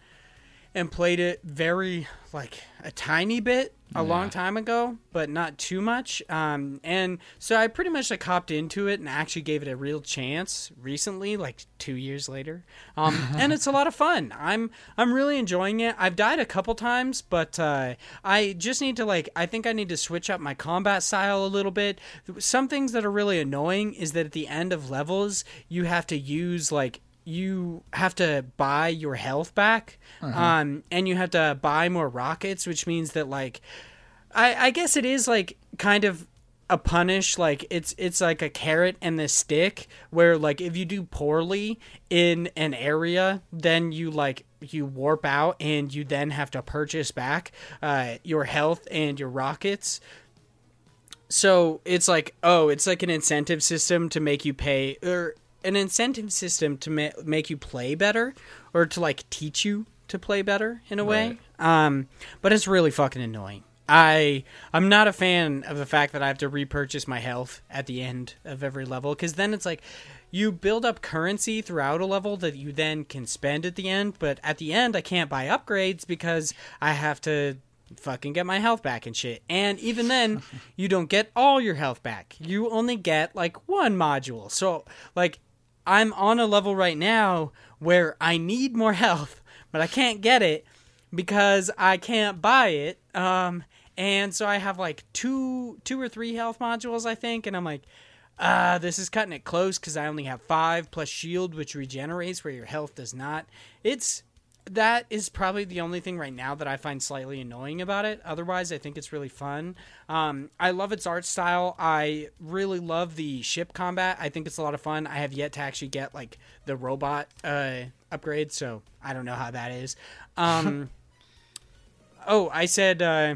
and played it very like a tiny bit a long time ago, but not too much. Um, and so I pretty much like hopped into it and actually gave it a real chance recently, like two years later. Um, (laughs) and it's a lot of fun. I'm I'm really enjoying it. I've died a couple times, but uh, I just need to like I think I need to switch up my combat style a little bit. Some things that are really annoying is that at the end of levels you have to use like you have to buy your health back um and you have to buy more rockets which means that like i i guess it is like kind of a punish like it's it's like a carrot and the stick where like if you do poorly in an area then you like you warp out and you then have to purchase back uh your health and your rockets. So it's like oh it's like an incentive system to make you pay or an incentive system to ma- make you play better or to like teach you to play better in a way um but it's really fucking annoying i i'm not a fan of the fact that i have to repurchase my health at the end of every level because then it's like you build up currency throughout a level that you then can spend at the end but at the end i can't buy upgrades because i have to fucking get my health back and shit. And even then, (laughs) you don't get all your health back. You only get like one module. So, like, I'm on a level right now where I need more (laughs) health, but I can't get it because I can't buy it. Um, and so I have like two, two or three health modules, I think, and I'm like, uh, this is cutting it close because I only have five plus shield, which regenerates where your health does not. It's that is probably the only thing right now that I find slightly annoying about it. Otherwise, I think it's really fun. Um, I love its art style. I really love the ship combat. I think it's a lot of fun. I have yet to actually get like the robot uh, upgrade, so I don't know how that is. Um, (laughs) oh, I said uh,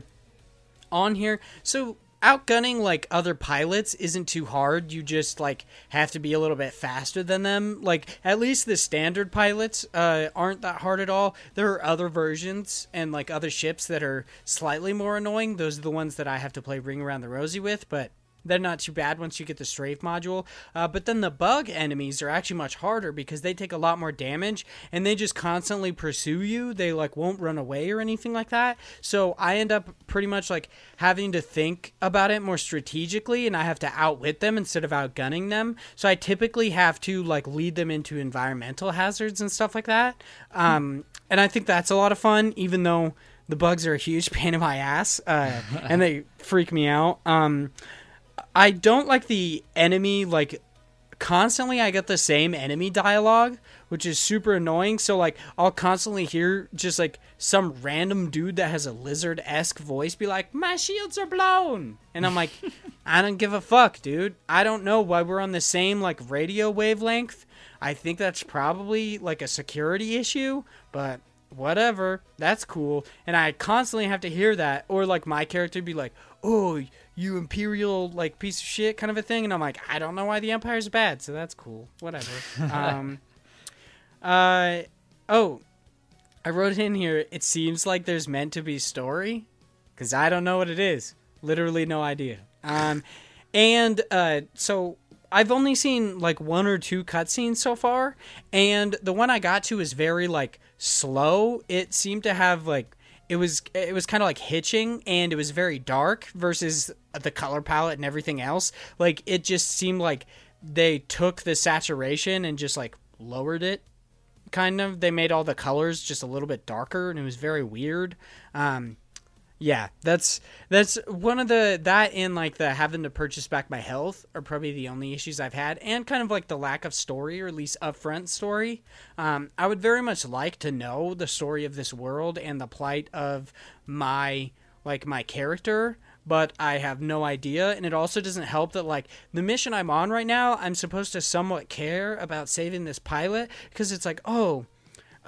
on here. So outgunning like other pilots isn't too hard. You just like have to be a little bit faster than them. Like at least the standard pilots uh, aren't that hard at all. There are other versions and like other ships that are slightly more annoying. Those are the ones that I have to play Ring Around the Rosie with, but they're not too bad once you get the strafe module. Uh, but then the bug enemies are actually much harder because they take a lot more damage and they just constantly pursue you. They like won't run away or anything like that. So I end up pretty much like having to think about it more strategically and I have to outwit them instead of outgunning them. So I typically have to like lead them into environmental hazards and stuff like that. Um, and I think that's a lot of fun, even though the bugs are a huge (laughs) pain in my ass uh, and they freak me out. Um, I don't like the enemy like constantly I get the same enemy dialogue, which is super annoying. So like I'll constantly hear just like some random dude that has a lizard esque voice be like, My shields are blown and I'm like, (laughs) I don't give a fuck, dude. I don't know why we're on the same like radio wavelength. I think that's probably like a security issue, but whatever. That's cool. And I constantly have to hear that. Or like my character be like, Oh, you imperial like piece of shit kind of a thing and i'm like i don't know why the empire's bad so that's cool. Whatever. (laughs) Um uh oh i wrote in here it seems like there's meant to be story because i don't know what it is. Literally no idea. Um and uh so I've only seen like one or two cutscenes so far, and the one I got to is very like slow. It seemed to have like it was it was kind of like hitching and it was very dark versus the color palette and everything else. Like it just seemed like they took the saturation and just like lowered it kind of. They made all the colors just a little bit darker and it was very weird. Um yeah, that's that's one of the that and like the having to purchase back my health are probably the only issues I've had, and kind of like the lack of story or at least upfront story. Um, I would very much like to know the story of this world and the plight of my like my character, but I have no idea. And it also doesn't help that like the mission I'm on right now, I'm supposed to somewhat care about saving this pilot because it's like oh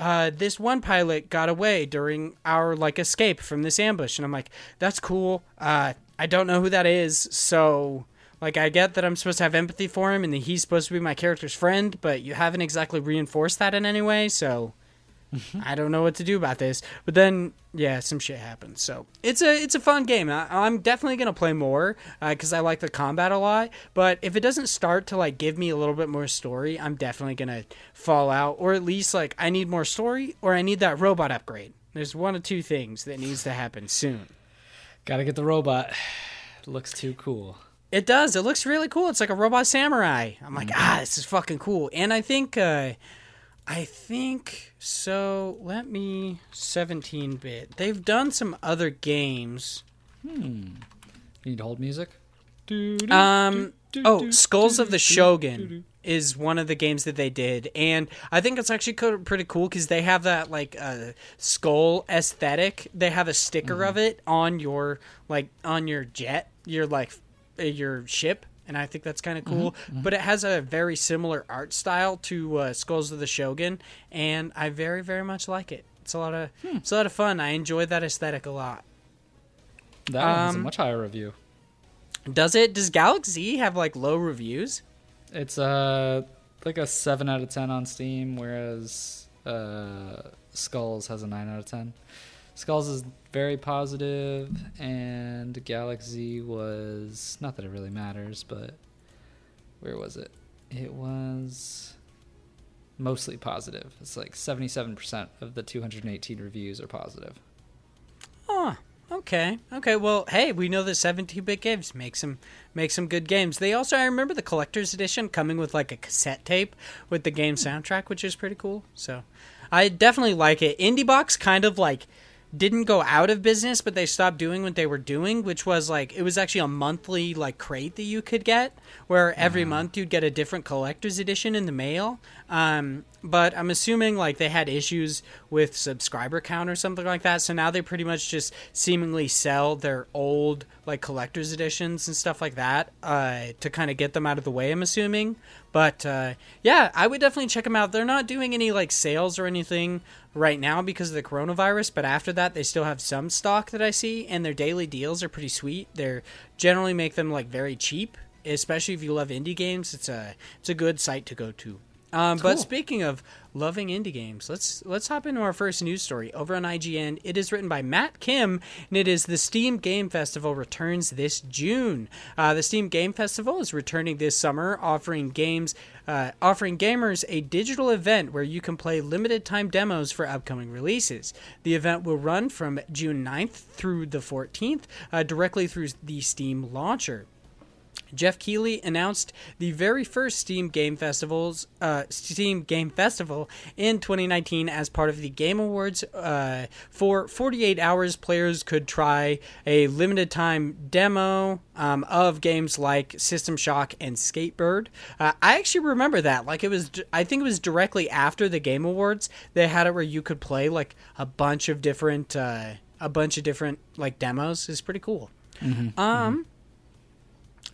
uh, this one pilot got away during our like escape from this ambush. And i'm like that's cool. Uh, i don't know who that is. So like i get that i'm supposed to have empathy for him and that he's supposed to be my character's friend but you haven't exactly reinforced that in any way. So I don't know what to do about this. But then, yeah, some shit happens. So it's a it's a fun game. I, am definitely gonna play more because uh, I like the combat a lot. But if it doesn't start to like give me a little bit more story, I'm definitely gonna fall out. Or at least like I need more story, or I need that robot upgrade. There's one of two things that needs to happen soon. Gotta get the robot. It (sighs) looks too cool. It does. It looks really cool. It's like a robot samurai. I'm like, mm-hmm. ah, this is fucking cool. And I think. Uh, I think so. Let me 17 bit. They've done some other games. Hmm. You need hold music? Um. Oh, Skulls of the Shogun is one of the games that they did, and I think it's actually pretty cool because they have that like uh, skull aesthetic. They have a sticker mm-hmm. of it on your like on your jet, your like your ship, and I think that's kind of cool. Mm-hmm, mm-hmm. But it has a very similar art style to uh, Skulls of the Shogun, and I very very much like it. It's a lot of hmm. it's a lot of fun. I enjoy that aesthetic a lot. That um, has a much higher review. Does it? Does Galak-Z have like low reviews? It's uh like a seven out of ten on Steam, whereas uh, Skulls has a nine out of ten. Skulls is very positive, and Galak-Z was not that it really matters, but where was it? It was mostly positive. It's like 77% of the 218 reviews are positive. Oh, okay. Okay, well, hey, we know that 17-bit games make some make some good games. They also I remember the collector's edition coming with like a cassette tape with the game soundtrack, which is pretty cool. So, I definitely like it. Indie Box kind of like didn't go out of business, but they stopped doing what they were doing, which was like it was actually a monthly like crate that you could get, where every month you'd get a different collector's edition in the mail. Um, but I'm assuming like they had issues with subscriber count or something like that, so now they pretty much just seemingly sell their old like collector's editions and stuff like that uh, to kind of get them out of the way. I'm assuming, but uh, yeah, I would definitely check them out. They're not doing any like sales or anything right now because of the coronavirus, but after that, they still have some stock that I see, and their daily deals are pretty sweet. They're generally make them like very cheap, especially if you love indie games. It's a it's a good site to go to. Um, But speaking of loving indie games, let's let's hop into our first news story over on IGN. It is written by Matt Kim, and it is the Steam Game Festival returns this June. Uh, the Steam Game Festival is returning this summer, offering games, uh, offering gamers a digital event where you can play limited time demos for upcoming releases. The event will run from June 9th through the 14th, uh, directly through the Steam launcher. Geoff Keighley announced the very first Steam Game Festivals, uh, Steam Game Festival in 2019 as part of the Game Awards. Uh, for 48 hours, players could try a limited time demo um, of games like System Shock and Skatebird. Uh, I actually remember that. Like it was, I think it was directly after the Game Awards. They had it where you could play like a bunch of different, uh, a bunch of different like demos. It's pretty cool. Um.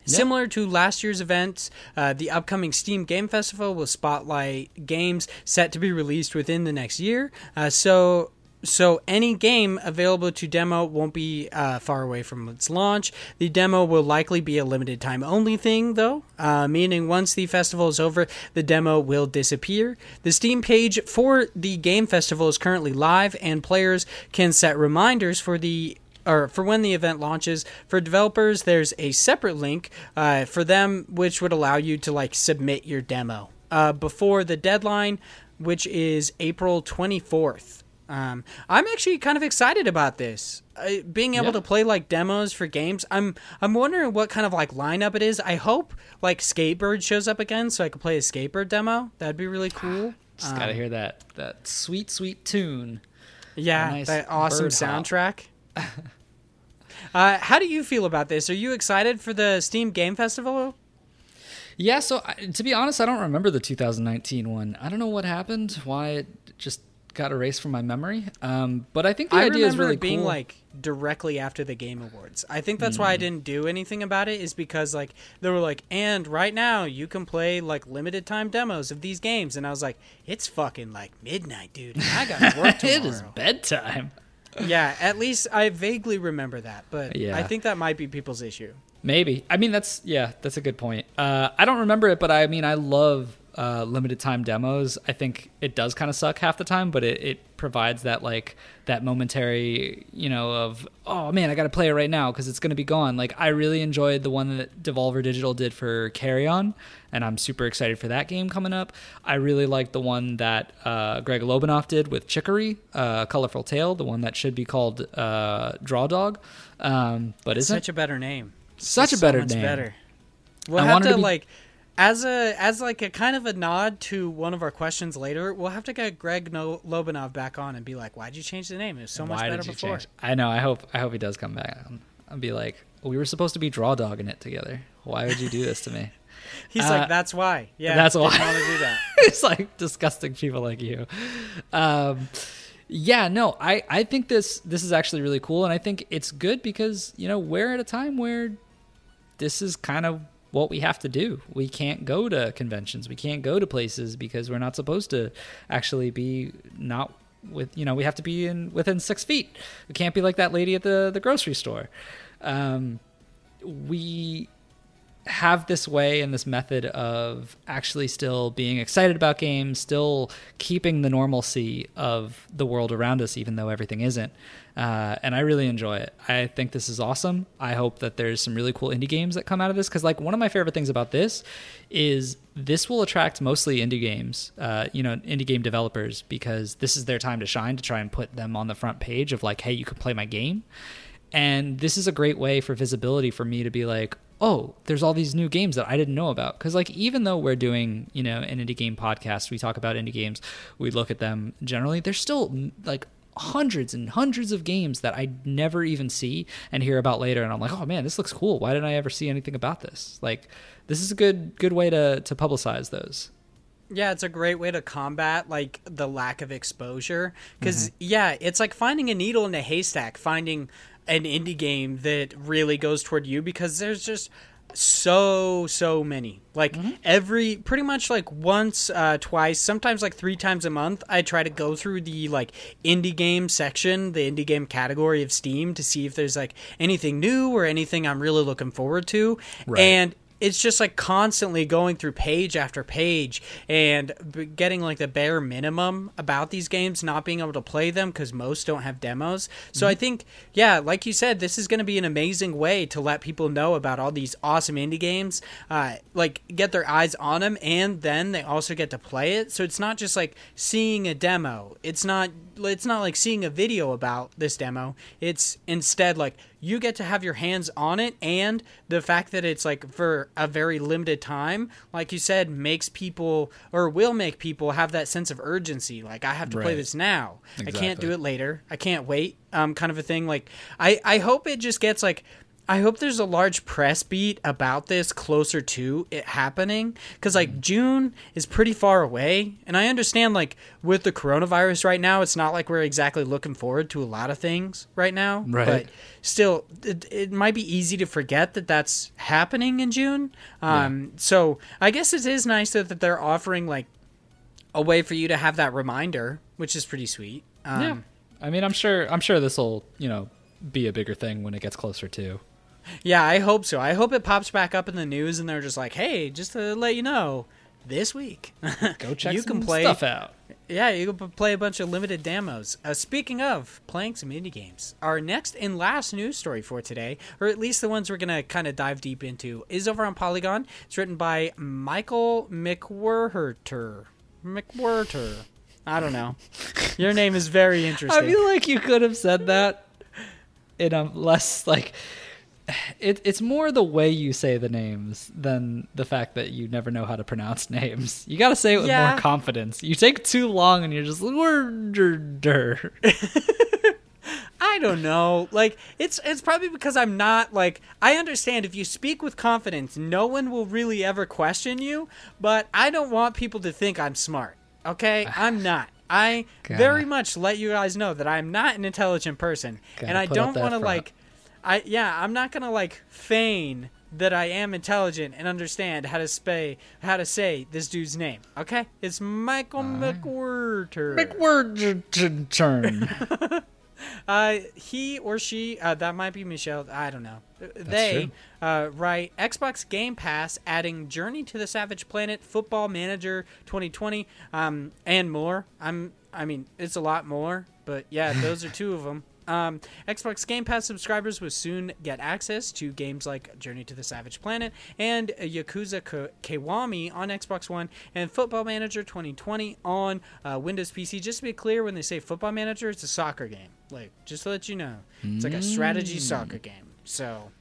Similar to last year's events, uh, the upcoming Steam Game Festival will spotlight games set to be released within the next year. Uh, so, so any game available to demo won't be uh, far away from its launch. The demo will likely be a limited time only thing, though, uh, meaning once the festival is over, the demo will disappear. The Steam page for the game festival is currently live, and players can set reminders for the or for when the event launches. For developers there's a separate link uh, for them which would allow you to like submit your demo. Uh, before the deadline which is april 24th um, i'm actually kind of excited about this. Uh, being able Yeah. to play like demos for games i'm i'm wondering what kind of like lineup it is. I hope like skatebird shows up again so i can play a skatebird demo. That'd be really (sighs) cool. Just gotta hear that that sweet sweet tune. Yeah, nice that awesome soundtrack. (laughs) uh, how do you feel about this? Are you excited for the Steam Game Festival? Yeah, so I, to be honest, I don't remember the 2019 one. I don't know what happened, why it just got erased from my memory. Um, but I think the I idea is really it being cool. like directly after the Game Awards. I think that's why I didn't do anything about it. Is because like they were like, and right now you can play like limited time demos of these games, and I was like, it's fucking like midnight, dude. I got to work tomorrow. (laughs) it is bedtime. Yeah, at least I vaguely remember that, but Yeah. I think that might be people's issue. Maybe. I mean, that's yeah, that's a good point. Uh, I don't remember it, but I mean, I love uh, limited time demos. I think it does kind of suck half the time, but it, it provides that like that momentary, you know, of oh man, I got to play it right now because it's going to be gone. Like I really enjoyed the one that Devolver Digital did for Carrion, and I'm super excited for that game coming up. I really like the one that uh, Greg Lobanov did with Chicory, uh, Colorful Tale, the one that should be called uh, Draw Dog, um, but isn't Such a better name. Such a so better much name. better. We'll I have to to be- like as a as like a kind of a nod to one of our questions later. We'll have to get Greg no- Lobanov back on and be like, "Why'd you change the name? It was so much Why better did you before." change? I know. I hope. I hope he does come back. I'll be like, we were supposed to be draw dogging it together. Why would you do this to me? (laughs) He's Uh, like, "That's why." Yeah, that's why. want to do that. (laughs) it's like disgusting people like you. Um, yeah, no, I, I think this this is actually really cool, and I think it's good because you know we're at a time where this is kind of what we have to do. We can't go to conventions, we can't go to places because we're not supposed to actually be not with you know we have to be in within six feet. We can't be like that lady at the the grocery store. Um, we have this way and this method of actually still being excited about games, still keeping the normalcy of the world around us, even though everything isn't. Uh, and I really enjoy it. I think this is awesome. I hope that there's some really cool indie games that come out of this because, like, one of my favorite things about this is this will attract mostly indie games, uh, you know, indie game developers because this is their time to shine to try and put them on the front page of like, hey, you can play my game. And this is a great way for visibility for me to be like, oh, there's all these new games that I didn't know about. Because, like, even though we're doing, you know, an indie game podcast, we talk about indie games, we look at them generally, there's still like hundreds and hundreds of games that I never even see and hear about later. And I'm like, oh man, this looks cool. Why didn't I ever see anything about this? Like, this is a good good way to to publicize those. Yeah, it's a great way to combat like the lack of exposure because Mm-hmm. yeah, it's like finding a needle in a haystack, finding an indie game that really goes toward you because there's just so so many like Mm-hmm. every pretty much like once uh twice sometimes like three times a month i try to go through the like indie game section the indie game category of steam to see if there's like anything new or anything i'm really looking forward to Right. and it's just like constantly going through page after page and getting like the bare minimum about these games, not being able to play them because most don't have demos. So I think, yeah, like you said, this is going to be an amazing way to let people know about all these awesome indie games, uh, like get their eyes on them, and then they also get to play it. So it's not just like seeing a demo. It's not. It's not like seeing a video about this demo. It's instead like you get to have your hands on it and the fact that it's like for a very limited time like you said makes people or will make people have that sense of urgency. Like i have to play this now. I can't do it later. I can't wait um kind of a thing. Like i i hope it just gets like I hope there's a large press beat about this closer to it happening because like June is pretty far away, and I understand like with the coronavirus right now, it's not like we're exactly looking forward to a lot of things right now. Right. But still, it, it might be easy to forget that that's happening in June. Um, So I guess it is nice that, that they're offering like a way for you to have that reminder, which is pretty sweet. Um, yeah. I mean, I'm sure. I'm sure this will, you know, be a bigger thing when it gets closer to. Yeah, I hope so. I hope it pops back up in the news and they're just like, "Hey, just to let you know, this week, (laughs) Go check you some can play stuff out. Yeah, you can play a bunch of limited demos. Uh, speaking of playing some indie games, our next and last news story for today, or at least the ones we're gonna kind of dive deep into, is over on Polygon. It's written by Michael McWhertor. McWhertor. I don't know. (laughs) Your name is very interesting. I feel like you could have said that in a less like. (sighs) It, it's more the way you say the names than the fact that you never know how to pronounce (laughs) names. You got to say it with Yeah. more confidence. You take too long and you're just. (laughs) I don't know. Like it's it's probably because I'm not like I understand if you speak with confidence, no one will really ever question you, but I don't want people to think I'm smart. Okay? (sighs) I'm not. I Gotta- very much let you guys know that I'm not an intelligent person Gotta and I don't want to like I yeah, I'm not going to like feign that I am intelligent and understand how to say how to say this dude's name. Okay? It's Michael McWhertor. McWhertor turn. (laughs) (laughs) Uh, he or she, uh, that might be Michelle. I don't know. they uh, write Xbox Game Pass, adding Journey to the Savage Planet, Football Manager 2020, um, and more. I'm, I mean, it's a lot more, but yeah, those are two of them. Um, Xbox Game Pass subscribers will soon get access to games like Journey to the Savage Planet and Yakuza Ka- Kiwami on Xbox One and Football Manager 2020 on uh, Windows PC. Just to be clear, when they say Football Manager, it's a soccer game. Like, just to let you know, it's like a strategy soccer game. So,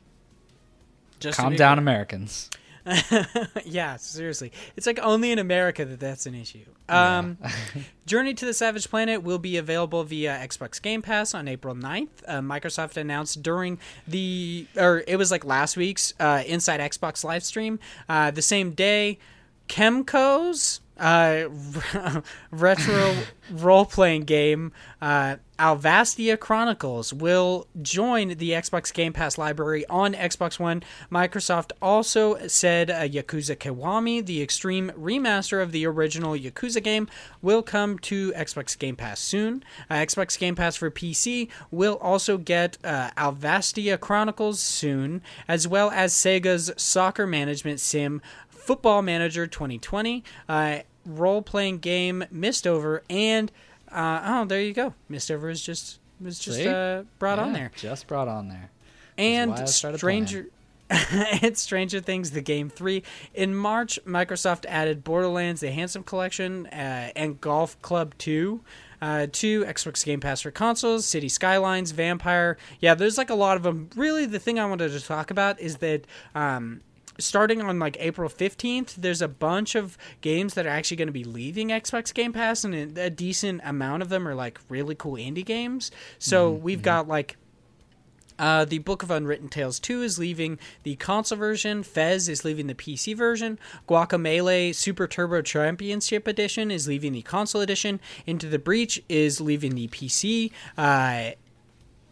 just Calm down, Americans. (laughs) yeah, seriously. It's like only in America that that's an issue. Um, (laughs) Journey to the Savage Planet will be available via Xbox Game Pass on April 9th. Uh, Microsoft announced during the, or it was like last week's uh, Inside Xbox live stream. Uh, the same day, Kemco's uh, (laughs) retro role playing game, uh, Alvastia Chronicles, will join the Xbox Game Pass library on Xbox One. Microsoft also said uh, Yakuza Kiwami, the extreme remaster of the original Yakuza game, will come to Xbox Game Pass soon. Uh, Xbox Game Pass for PC will also get uh, Alvastia Chronicles soon, as well as Sega's soccer management sim Football Manager 2020, uh, role playing game Mistover, and uh, oh, there you go. Mistover is just was just uh, brought on there, Just brought on there. and why I started Stranger. it's (laughs) Stranger Things, the game three. In March, Microsoft added Borderlands: The Handsome Collection uh, and Golf Club Two uh, to Xbox Game Pass for consoles. City Skylines, Vampire. Yeah, there's like a lot of them. Really, the thing I wanted to talk about is that. Um, starting on like April 15th, there's a bunch of games that are actually going to be leaving Xbox Game Pass, and a decent amount of them are like really cool indie games. So we've got like. Uh, the Book of Unwritten Tales 2 is leaving the console version. Fez is leaving the PC version. Guacamelee Super Turbo Championship Edition is leaving the console edition. Into the Breach is leaving the PC. Uh,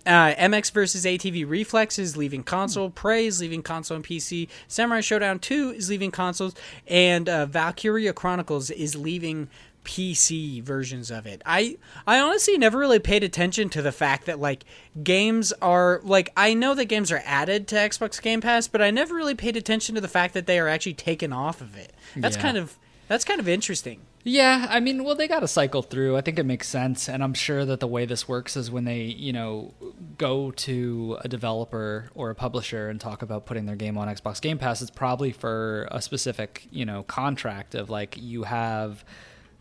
Uh, MX versus ATV Reflex is leaving console. Prey is leaving console and PC. Samurai Shodown 2 is leaving consoles. And uh, Valkyria Chronicles is leaving PC versions of it. I I honestly never really paid attention to the fact that like games are like I know that games are added to Xbox Game Pass, but I never really paid attention to the fact that they are actually taken off of it. That's Yeah. kind of that's kind of interesting. Yeah, I mean, well, they got to cycle through. I think it makes sense, and I'm sure that the way this works is when they, you know, go to a developer or a publisher and talk about putting their game on Xbox Game Pass. It's probably for a specific, you know, contract of like you have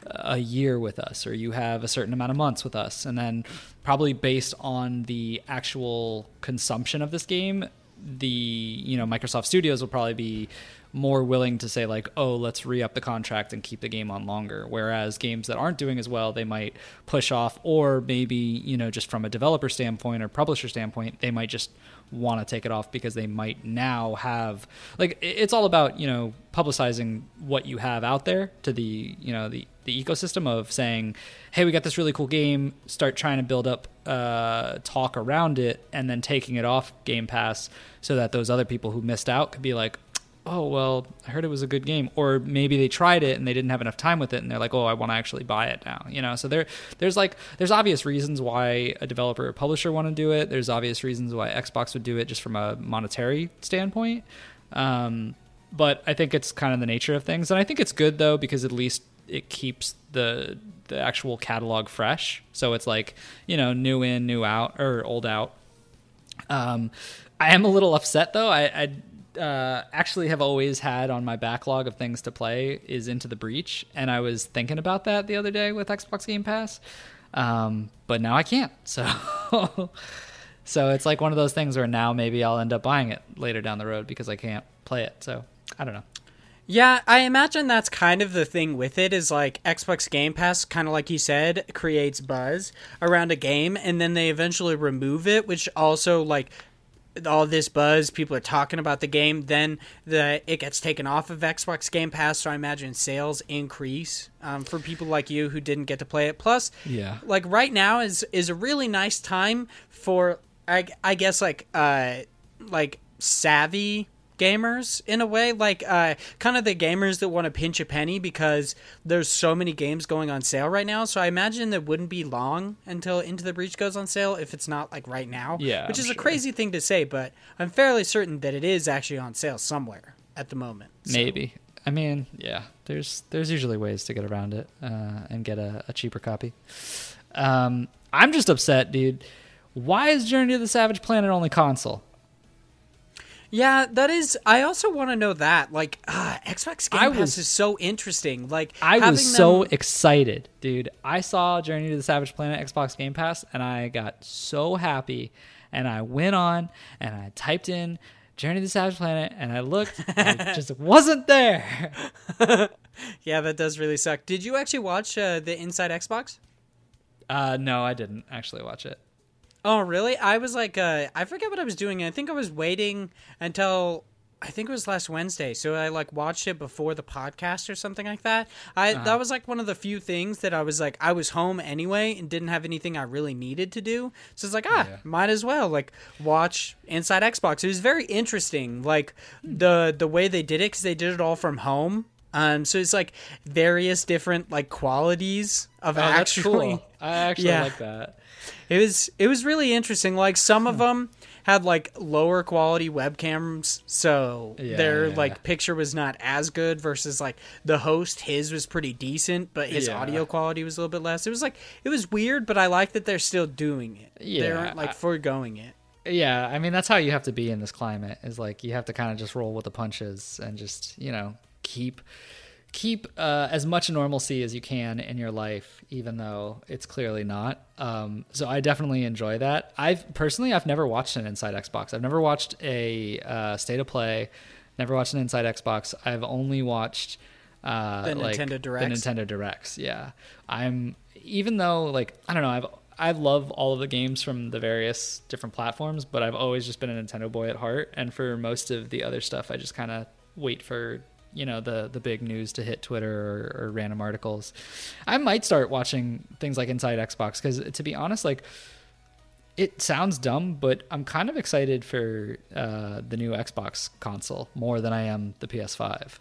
a year with us or you have a certain amount of months with us, and then probably based on the actual consumption of this game, the you know Microsoft Studios will probably be more willing to say like, oh, let's re up the contract and keep the game on longer. Whereas games that aren't doing as well, they might push off, or maybe you know just from a developer standpoint or publisher standpoint, they might just want to take it off because they might now have like it's all about you know publicizing what you have out there to the you know the the ecosystem of saying hey we got this really cool game start trying to build up uh, talk around it and then taking it off game pass so that those other people who missed out could be like oh well i heard it was a good game. Or maybe they tried it and they didn't have enough time with it and they're like oh i want to actually buy it now you know? So there there's like there's obvious reasons why a developer or publisher want to do it. There's obvious reasons why xbox would do it just from a monetary standpoint. Um, but i think it's kind of the nature of things. And i think it's good though because at least it keeps the the actual catalog fresh. So it's like you know new in new out or old out. Um, I am a little upset though. I, I uh, actually have always had on my backlog of things to play is Into the Breach, and I was thinking about that the other day with Xbox Game Pass, um, but now I can't. (laughs) So, so it's like one of those things where now maybe I'll end up buying it later down the road because I can't play it. So I don't know. Yeah, I imagine that's kind of the thing with it is like Xbox Game Pass, kind of like you said, creates buzz around a game, and then they eventually remove it, which also like all this buzz, people are talking about the game, then the it gets taken off of Xbox Game Pass, so I imagine sales increase um, for people like you who didn't get to play it. Plus, Yeah. like right now is is a really nice time for I, I guess like uh like savvy gamers in a way like uh kind of the gamers that want to pinch a penny because there's so many games going on sale right now so i imagine it wouldn't be long until into the breach goes on sale if it's not like right now Yeah, which I'm is a crazy thing to say but i'm fairly certain that it is actually on sale somewhere at the moment So- Maybe. I mean, yeah. There's there's usually ways to get around it uh, and get a, a cheaper copy. Um, I'm just upset, dude. Why is Journey to the Savage Planet only console? Yeah, that is. I also want to know that. Like, uh, Xbox Game I Pass was- is so interesting. Like, I was so excited, dude. I saw Journey to the Savage Planet Xbox Game Pass and I got so happy. And I went on and I typed in Journey to the Savage Planet and I looked and it (laughs) just wasn't there. (laughs) yeah, that does really suck. Did you actually watch uh, the Inside Xbox? Uh, no, I didn't actually watch it. Oh, really? I was like, uh, I forget what I was doing. I think I was waiting until I think it was last Wednesday. So I like watched it before the podcast or something like that. I that was like one of the few things that I was like, I was home anyway and didn't have anything I really needed to do. So it's like, ah, Yeah. might as well like watch Inside Xbox. It was very interesting, like the the way they did it because they did it all from home. Um, so it's like various different like qualities of actually. I actually (laughs) Yeah. like that. It was it was really interesting. Like some of hmm. them had like lower quality webcams, so Yeah, their yeah, like picture was not as good. Versus like the host, his was pretty decent, but his Yeah. audio quality was a little bit less. It was like it was weird, but I like that they're still doing it. Yeah, they aren't like I- foregoing it. Yeah, I mean that's how you have to be in this climate. Is like you have to kind of just roll with the punches and just you know keep keep uh, as much normalcy as you can in your life, even though it's clearly not. Um, so I definitely enjoy that. I've personally I've never watched an Inside Xbox. I've never watched a uh, state of play. Never watched an Inside Xbox. I've only watched uh, The like, Nintendo Directs? The Nintendo Directs. Yeah, I'm even though like I don't know I've I love all of the games from the various different platforms, but I've always just been a Nintendo boy at heart. And for most of the other stuff, I just kind of wait for you know the the big news to hit Twitter or, or random articles. I might start watching things like Inside Xbox because to be honest, like it sounds dumb, but I'm kind of excited for uh, the new Xbox console more than I am the PS5.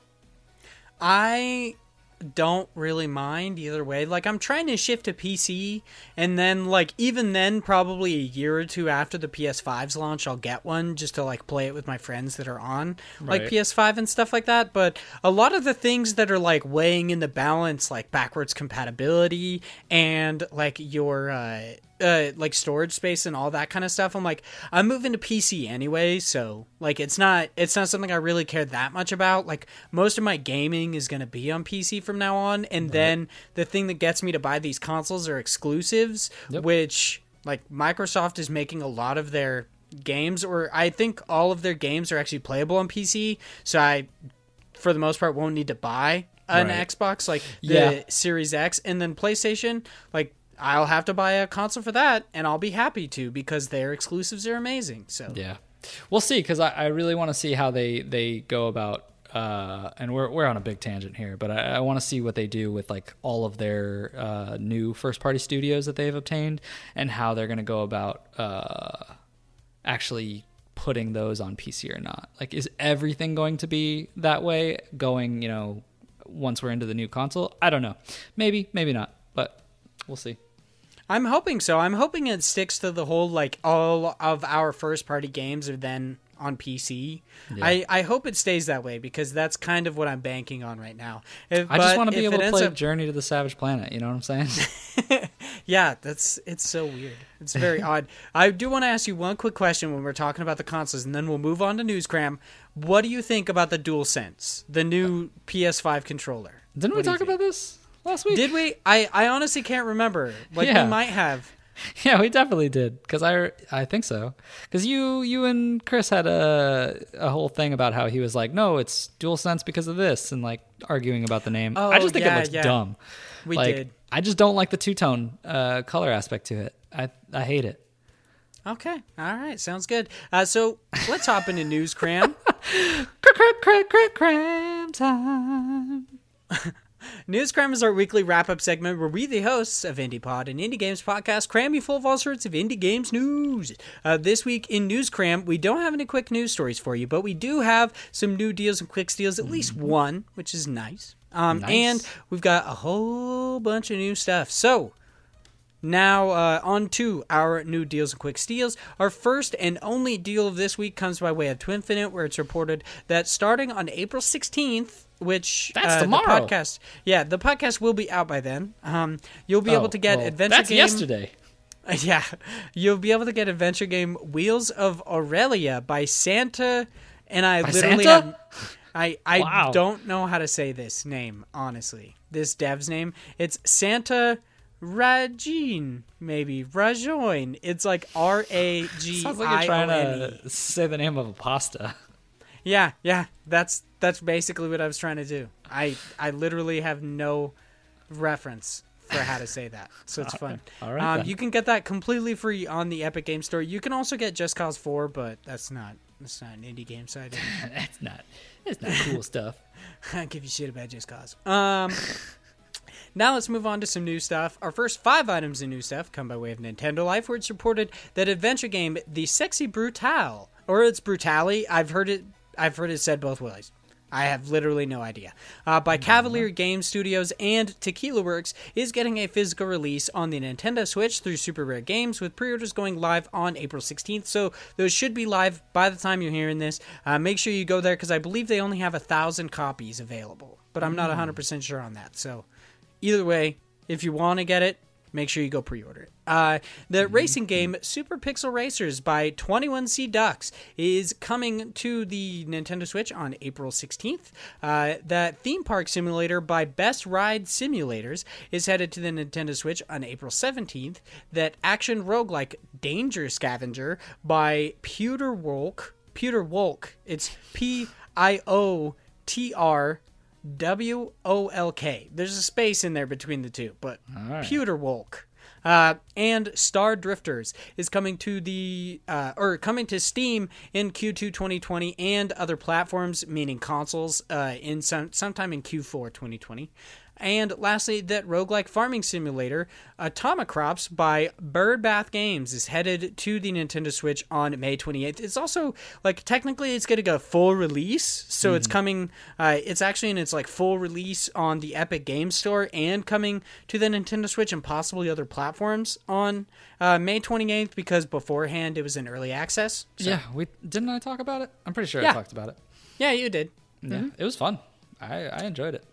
I don't really mind either way. Like I'm trying to shift to PC and then like even then probably a year or two after the PS5's launch I'll get one just to like play it with my friends that are on like Right. PS5 and stuff like that, but a lot of the things that are like weighing in the balance like backwards compatibility and like your uh uh, like storage space and all that kind of stuff. I'm like, I'm moving to PC anyway, so like it's not it's not something I really care that much about. Like most of my gaming is gonna be on PC from now on, and then the thing that gets me to buy these consoles are exclusives, Yep. which like Microsoft is making a lot of their games, or I think all of their games are actually playable on PC. So I, for the most part, won't need to buy an Right. Xbox like the Yeah. Series X, and then PlayStation like. I'll have to buy a console for that, and I'll be happy to because their exclusives are amazing. So Yeah, we'll see because I, I really want to see how they they go about. Uh, and we're we're on a big tangent here, but I, I want to see what they do with like all of their uh, new first party studios that they've obtained, and how they're going to go about uh, actually putting those on PC or not. Like, is everything going to be that way? Going, you know, once we're into the new console, I don't know. Maybe, maybe not, but we'll see. I'm hoping so. I'm hoping it sticks to the whole like all of our first party games are then on PC. Yeah. I, I hope it stays that way because that's kind of what I'm banking on right now. If- I just want to be able to play up- Journey to the Savage Planet. You know what I'm saying? (laughs) Yeah, that's it's so weird. It's very (laughs) odd. I do want to ask you one quick question when we're talking about the consoles, and then we'll move on to Newscram. What do you think about the DualSense, the new PS5 controller? Didn't we What you talk about this last week? Did we? I I honestly can't remember. Like Yeah. we might have. (laughs) Yeah, we definitely did. Because I, I think so. Because you, you and Chris had a a whole thing about how he was like, no, it's dual sense because of this, and like arguing about the name. Oh, I Oh, just think yeah, it looks yeah. dumb. We like, did. I just don't like the two tone uh, color aspect to it. I I hate it. Okay. All right. Sounds good. Uh, so let's hop into Newscram. Crack, (laughs) crack, crack, crack, cram time. (laughs) Newscram is our weekly wrap up segment where we, the hosts of IndiePod and Indie Games Podcast, cram you full of all sorts of indie games news. Uh, this week in News Cram, we don't have any quick news stories for you, but we do have some new deals and quick steals, at least one, which is nice. Um, Nice. And we've got a whole bunch of new stuff. So, now, uh, on to our new deals and quick steals. Our first and only deal of this week comes by way of Twinfinite, where it's reported that starting on April 16th, which That's uh, tomorrow. The podcast, yeah, the podcast will be out by then. Um, you'll be able Oh, to get well, adventure That's game. yesterday. (laughs) Yeah, you'll be able to get adventure game Wheels of Aurelia by Santa, and I By literally Santa? have. I I (laughs) Wow. don't know how to say this name honestly. This dev's name. It's Santa Rajin, maybe Rajoin. It's like R A G Sounds like you're trying N E. to say the name of a pasta. Yeah, yeah. That's that's basically what I was trying to do. I I literally have no reference for how to say that, so it's (laughs) fun. All right, Um, you can get that completely free on the Epic Game Store. You can also get Just Cause 4, but that's not that's not an indie game, didn't (laughs) That's not. It's not cool (laughs) stuff. I give you shit about Just Cause. Um, now let's move on to some new stuff. Our first five items of new stuff come by way of Nintendo Life, where it's reported that adventure game The Sexy Brutale, or it's Brutale. I've heard it. I've heard it said both ways. I have literally no idea. Uh, by Cavalier Game Studios and Tequila Works is getting a physical release on the Nintendo Switch through Super Rare Games, with pre-orders going live on April 16th. So those should be live by the time you're hearing this. Uh, make sure you go there because I believe they only have a thousand copies available, but I'm not 100% sure on that. So either way, if you want to get it, make sure you go pre-order it. Uh, the racing game Super Pixel Racers by 21C Ducks is coming to the Nintendo Switch on April 16th. Uh, the theme park simulator by Best Ride Simulators is headed to the Nintendo Switch on April 17th. That action roguelike Danger Scavenger by Pewter Wolk. Pewter Wolk. It's P I O T R W O L K. There's a space in there between the two, but right. Pewter Wolk. Uh, and Star Drifters is coming to the uh, or coming to Steam in Q2 2020 and other platforms, meaning consoles, uh, in some sometime in Q4 2020. And lastly, that roguelike farming simulator, Atomicrops by Birdbath Games, is headed to the Nintendo Switch on May 28th. It's also like technically it's getting a full release, so mm-hmm. it's coming. Uh, it's actually in its like full release on the Epic Game Store and coming to the Nintendo Switch and possibly other platforms on uh, May 28th because beforehand it was in early access. So. Yeah, we didn't I talk about it? I'm pretty sure yeah. I talked about it. Yeah, you did. Yeah, mm-hmm. it was fun. I I enjoyed it.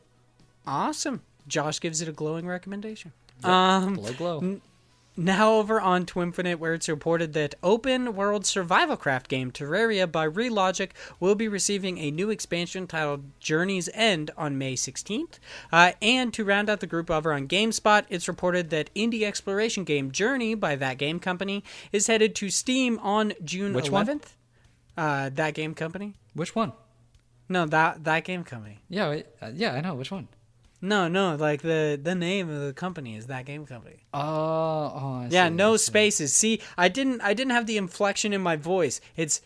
Awesome. Josh gives it a glowing recommendation. Yep. Um, glow, glow. N- now over on Twinfinite, where it's reported that open world survival craft game Terraria by Relogic will be receiving a new expansion titled Journey's End on May 16th. Uh, and to round out the group over on GameSpot, it's reported that indie exploration game Journey by thatgamecompany is headed to Steam on June Which 11th. One? Uh, thatgamecompany. Which one? No, that thatgamecompany. Yeah, uh, yeah, I know which one. No, no, like the the name of the company is thatgamecompany. Oh, oh yeah, no spaces. See, I didn't I didn't have the inflection in my voice. It's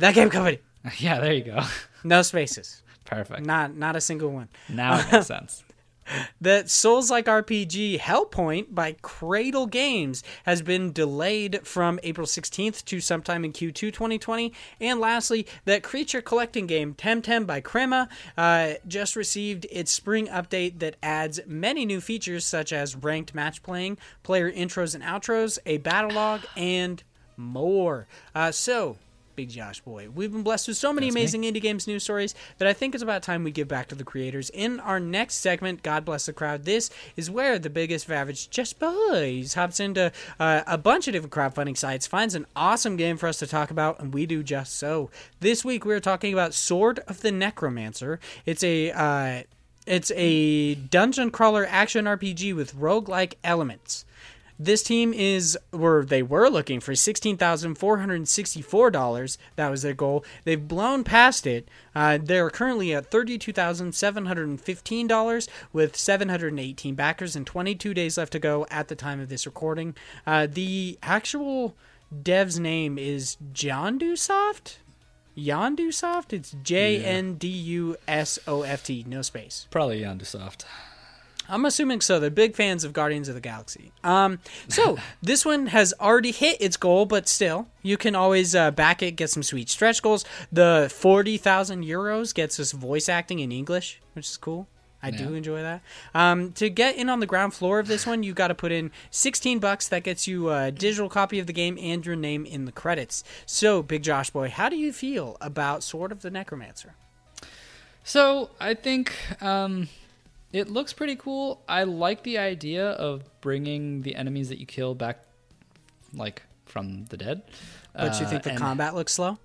thatgamecompany. (laughs) Yeah, there you go. No spaces. (laughs) Perfect. Not not a single one. Now it makes (laughs) sense. The Souls like RPG Hellpoint by Cradle Games has been delayed from April 16th to sometime in Q2 2020. And lastly, that creature collecting game Temtem by Crema uh, just received its spring update that adds many new features such as ranked match playing, player intros and outros, a battle log, and more. Uh, so, Big Josh Boy. We've been blessed with so many That's amazing me. indie games news stories that I think it's about time we give back to the creators. In our next segment, God Bless the Crowd, this is where the biggest average just boys hops into uh, a bunch of different crowdfunding sites, finds an awesome game for us to talk about, and we do just so. This week we're talking about Sword of the Necromancer. It's a uh, it's a dungeon crawler action RPG with roguelike elements. This team is where they were looking for sixteen thousand four hundred sixty-four dollars. That was their goal. They've blown past it. Uh, they're currently at thirty-two thousand seven hundred fifteen dollars with seven hundred eighteen backers and twenty-two days left to go at the time of this recording. Uh, the actual dev's name is Jndusoft. Jndusoft. It's J N D U S O F T. No space. Probably Jndusoft. I'm assuming so. They're big fans of Guardians of the Galaxy. Um, so (laughs) this one has already hit its goal, but still, you can always uh, back it, get some sweet stretch goals. The forty thousand euros gets us voice acting in English, which is cool. I yeah. do enjoy that. Um, to get in on the ground floor of this one, you got to put in 16 bucks. That gets you a digital copy of the game and your name in the credits. So, Big Josh Boy, how do you feel about Sword of the Necromancer? So, I think um, it looks pretty cool. I like the idea of bringing the enemies that you kill back, like from the dead. But you think the uh, combat looks slow?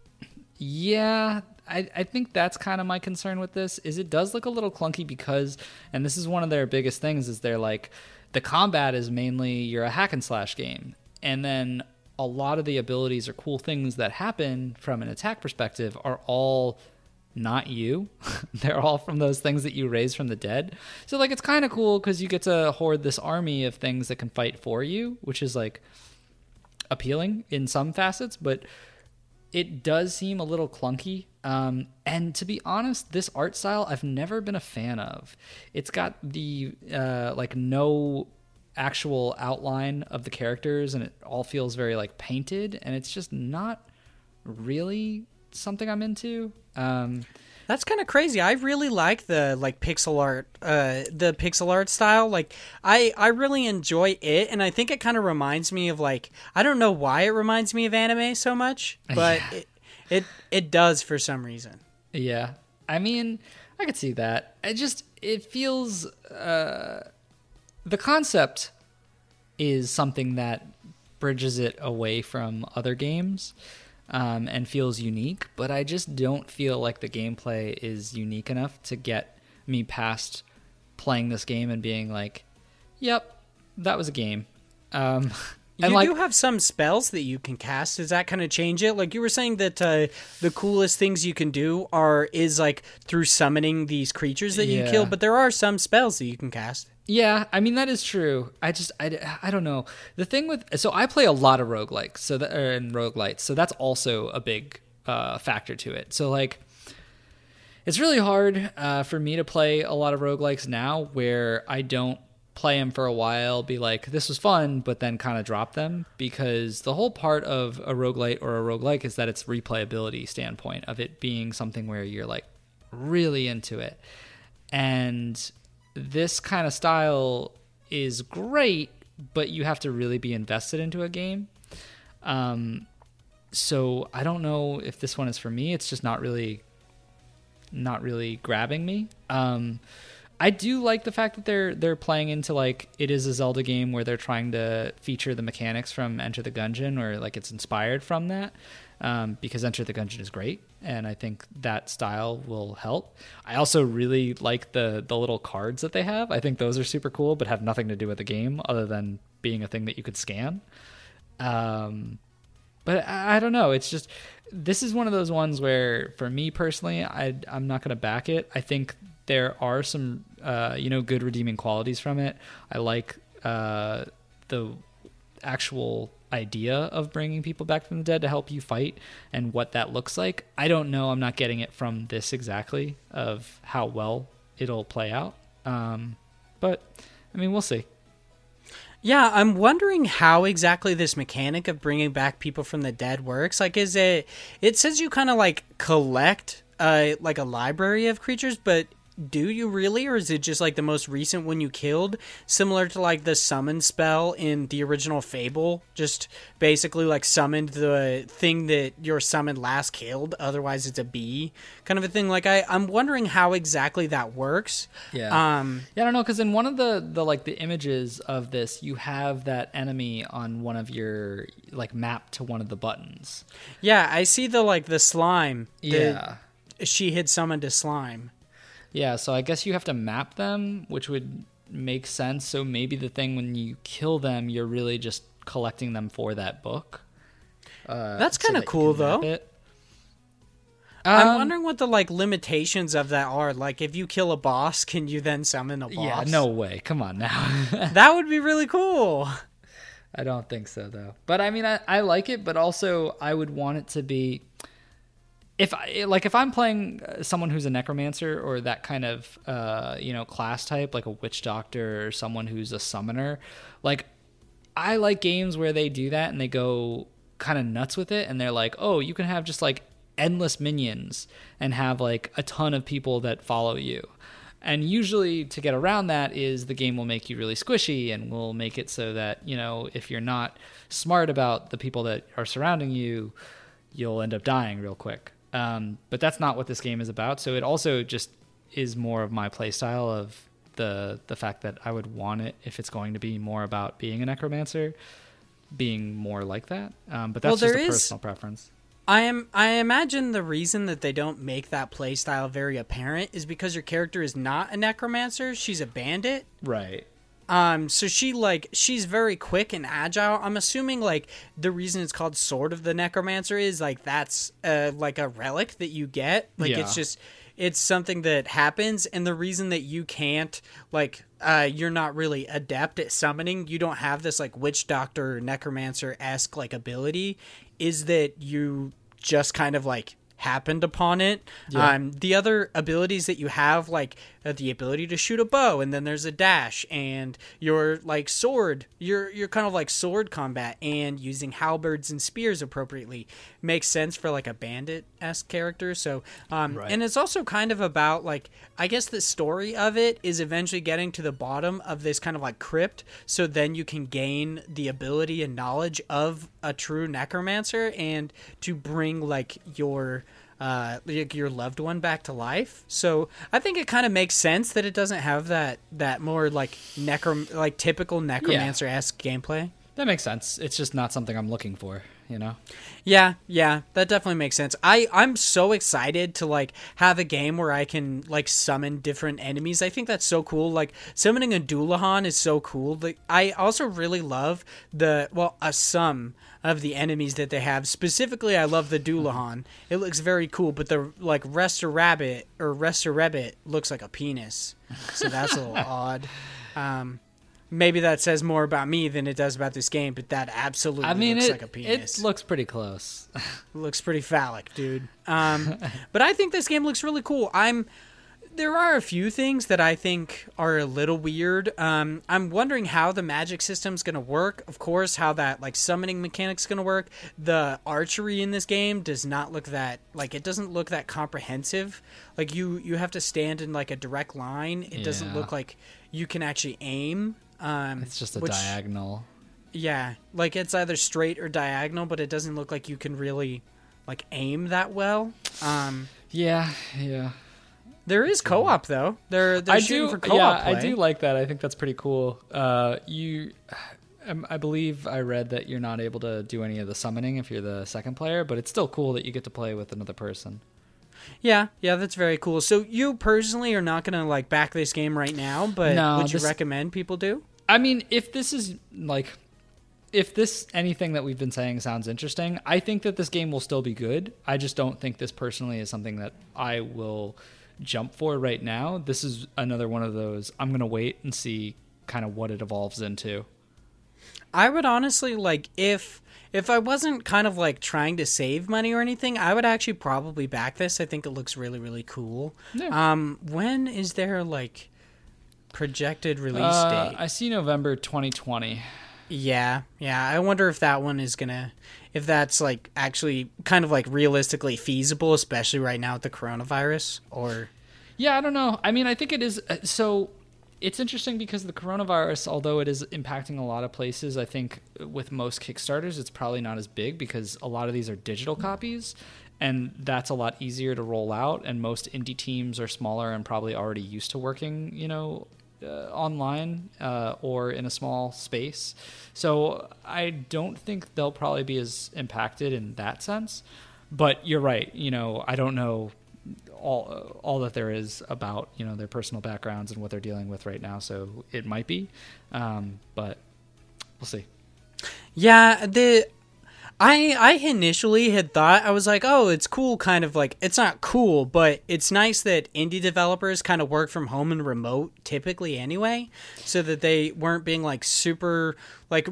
Yeah, I, I think that's kind of my concern with this. Is it does look a little clunky because, and this is one of their biggest things, is they're like, the combat is mainly you're a hack and slash game, and then a lot of the abilities or cool things that happen from an attack perspective are all not you. (laughs) They're all from those things that you raise from the dead. So like it's kind of cool cuz you get to hoard this army of things that can fight for you, which is like appealing in some facets, but it does seem a little clunky. Um, and to be honest, this art style I've never been a fan of. It's got the uh, like no actual outline of the characters, and it all feels very like painted, and it's just not really something I'm into. Um, that's kind of crazy. I really like the like pixel art, uh, the pixel art style. Like, I I really enjoy it, and I think it kind of reminds me of like I don't know why it reminds me of anime so much, (laughs) but yeah. it, it it does for some reason. Yeah, I mean, I could see that. It just it feels uh, the concept is something that bridges it away from other games um, and feels unique, but I just don't feel like the gameplay is unique enough to get me past playing this game and being like, "Yep, that was a game." Um, (laughs) you like, do have some spells that you can cast. Does that kind of change it? Like you were saying that uh, the coolest things you can do are is like through summoning these creatures that yeah. you kill, but there are some spells that you can cast. Yeah, I mean that is true. I just I, I don't know. The thing with so I play a lot of roguelikes, so that and roguelites. So that's also a big uh, factor to it. So like it's really hard uh, for me to play a lot of roguelikes now where I don't play them for a while, be like, this was fun, but then kind of drop them because the whole part of a roguelite or a roguelike is that it's replayability standpoint of it being something where you're like really into it. And this kind of style is great, but you have to really be invested into a game. Um, so I don't know if this one is for me. It's just not really, not really grabbing me. Um, I do like the fact that they're they're playing into like it is a Zelda game where they're trying to feature the mechanics from Enter the Gungeon or like it's inspired from that um, because Enter the Gungeon is great and I think that style will help. I also really like the the little cards that they have. I think those are super cool, but have nothing to do with the game other than being a thing that you could scan. Um, but I, I don't know. It's just this is one of those ones where, for me personally, I I'm not going to back it. I think there are some uh, you know good redeeming qualities from it. I like uh, the actual idea of bringing people back from the dead to help you fight and what that looks like. I don't know. I'm not getting it from this exactly of how well it'll play out. Um, but I mean, we'll see. Yeah, I'm wondering how exactly this mechanic of bringing back people from the dead works. Like, is it? It says you kind of like collect, uh, like a library of creatures, but do you really or is it just like the most recent one you killed similar to like the summon spell in the original fable? Just basically like summoned the thing that your summon last killed otherwise it's a bee kind of a thing? Like i i'm wondering how exactly that works. Yeah. Um yeah i don't know because in one of the the like the images of this you have that enemy on one of your like map to one of the buttons. Yeah i see the like the slime yeah. she had summoned a slime yeah, so I guess you have to map them, which would make sense. So maybe the thing when you kill them, you're really just collecting them for that book. Uh, That's kind of so cool, though. Um, I'm wondering what the like limitations of that are. Like, if you kill a boss, can you then summon a boss? Yeah, no way. Come on now. (laughs) that would be really cool. I don't think so though. But I mean, I, I like it, but also I would want it to be if I, like if I'm playing uh, someone who's a necromancer or that kind of uh, you know class type, like a witch doctor or someone who's a summoner, like I like games where they do that and they go kind of nuts with it, and they're like, oh, you can have just like endless minions and have like a ton of people that follow you. And usually, to get around that, is the game will make you really squishy and will make it so that, you know, if you're not smart about the people that are surrounding you, you'll end up dying real quick. Um, but that's not what this game is about. So it also just is more of my playstyle of the the fact that I would want it if it's going to be more about being a necromancer, being more like that. Um, but that's well, just a is, personal preference. I am. I imagine the reason that they don't make that playstyle very apparent is because your character is not a necromancer; she's a bandit. Right. Um, so she like she's very quick and agile. I'm assuming like the reason it's called Sword of the Necromancer is like that's uh like a relic that you get. Like yeah. it's just it's something that happens and the reason that you can't like uh you're not really adept at summoning, you don't have this like witch doctor necromancer esque like ability, is that you just kind of like happened upon it. Yeah. Um, the other abilities that you have, like the ability to shoot a bow, and then there's a dash, and your like sword, you're you're kind of like sword combat, and using halberds and spears appropriately makes sense for like a bandit esque character. So, um, right. and it's also kind of about like I guess the story of it is eventually getting to the bottom of this kind of like crypt, so then you can gain the ability and knowledge of a true necromancer, and to bring like your uh, your loved one back to life. So I think it kind of makes sense that it doesn't have that that more like necrom like typical necromancer esque yeah. gameplay. That makes sense. It's just not something I'm looking for, you know. Yeah, yeah, that definitely makes sense. I I'm so excited to like have a game where I can like summon different enemies. I think that's so cool. Like summoning a Dullahan is so cool. Like I also really love the well, a some of the enemies that they have. Specifically, I love the Dullahan. It looks very cool, but the like Rester Rabbit or Rester Rabbit looks like a penis, so that's a little (laughs) odd. Um, maybe that says more about me than it does about this game, but that absolutely I mean, looks it like a penis. it looks pretty close. (laughs) looks pretty phallic, dude. Um, (laughs) but I think this game looks really cool. I'm there are a few things that I think are a little weird. Um, I'm wondering how the magic system's going to work. Of course, how that like summoning mechanic's going to work. The archery in this game does not look that like it doesn't look that comprehensive. Like you you have to stand in like a direct line. It doesn't look like you can actually aim. Um, It's just a which- diagonal. Yeah, like it's either straight or diagonal, but it doesn't look like you can really like aim that well. Um, Yeah, yeah. there is co-op though. They're they're I shooting do. for co-op yeah, I do like that. I think that's pretty cool. Uh, you, um, I believe I read that you're not able to do any of the summoning if you're the second player, but it's still cool that you get to play with another person. Yeah, yeah, that's very cool. So you personally are not gonna like back this game right now, but No, would you this- recommend people do? I mean, if this is like, if this anything that we've been saying sounds interesting, I think that this game will still be good. I just don't think this personally is something that I will jump for right now. This is another one of those. I'm gonna wait and see kind of what it evolves into. I would honestly like if if I wasn't kind of like trying to save money or anything, I would actually probably back this. I think it looks really really cool. Yeah. Um, when is there like projected release Uh, date? I see November 2020. Yeah, yeah. I wonder if that one is gonna, if that's like actually kind of like realistically feasible, especially right now with the coronavirus. Or Yeah, I don't know. I mean, I think it is. uh, So it's interesting because the coronavirus, although it is impacting a lot of places, I think with most Kickstarters, it's probably not as big because a lot of these are digital copies. And that's a lot easier to roll out. And most indie teams are smaller and probably already used to working, you know, uh, online uh, or in a small space. So I don't think they'll probably be as impacted in that sense. But you're right. You know, I don't know all all that there is about you know their personal backgrounds and what they're dealing with right now. So it might be, um, but we'll see. yeah, the I I initially had thought I was like, oh, it's cool, kind of like it's not cool, but it's nice that indie developers kind of work from home and remote typically anyway, so that they weren't being like super like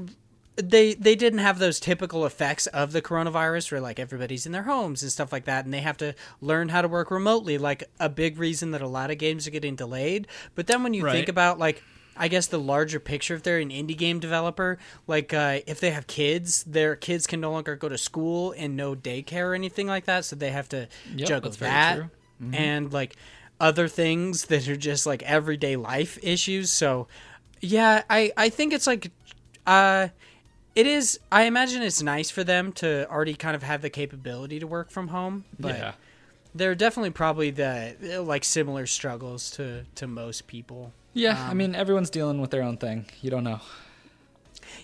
they they didn't have those typical effects of the coronavirus where like everybody's in their homes and stuff like that and they have to learn how to work remotely like a big reason that a lot of games are getting delayed. But then when you think about like I guess the larger picture if they're an indie game developer like uh, if they have kids their kids can no longer go to school and no daycare or anything like that so they have to Yep, juggle that. Mm-hmm. and like other things that are just like everyday life issues so yeah i i think it's like uh it is i imagine it's nice for them to already kind of have the capability to work from home but yeah, there are definitely probably the like similar struggles to to most people yeah. I Um, mean, everyone's dealing with their own thing. You don't know.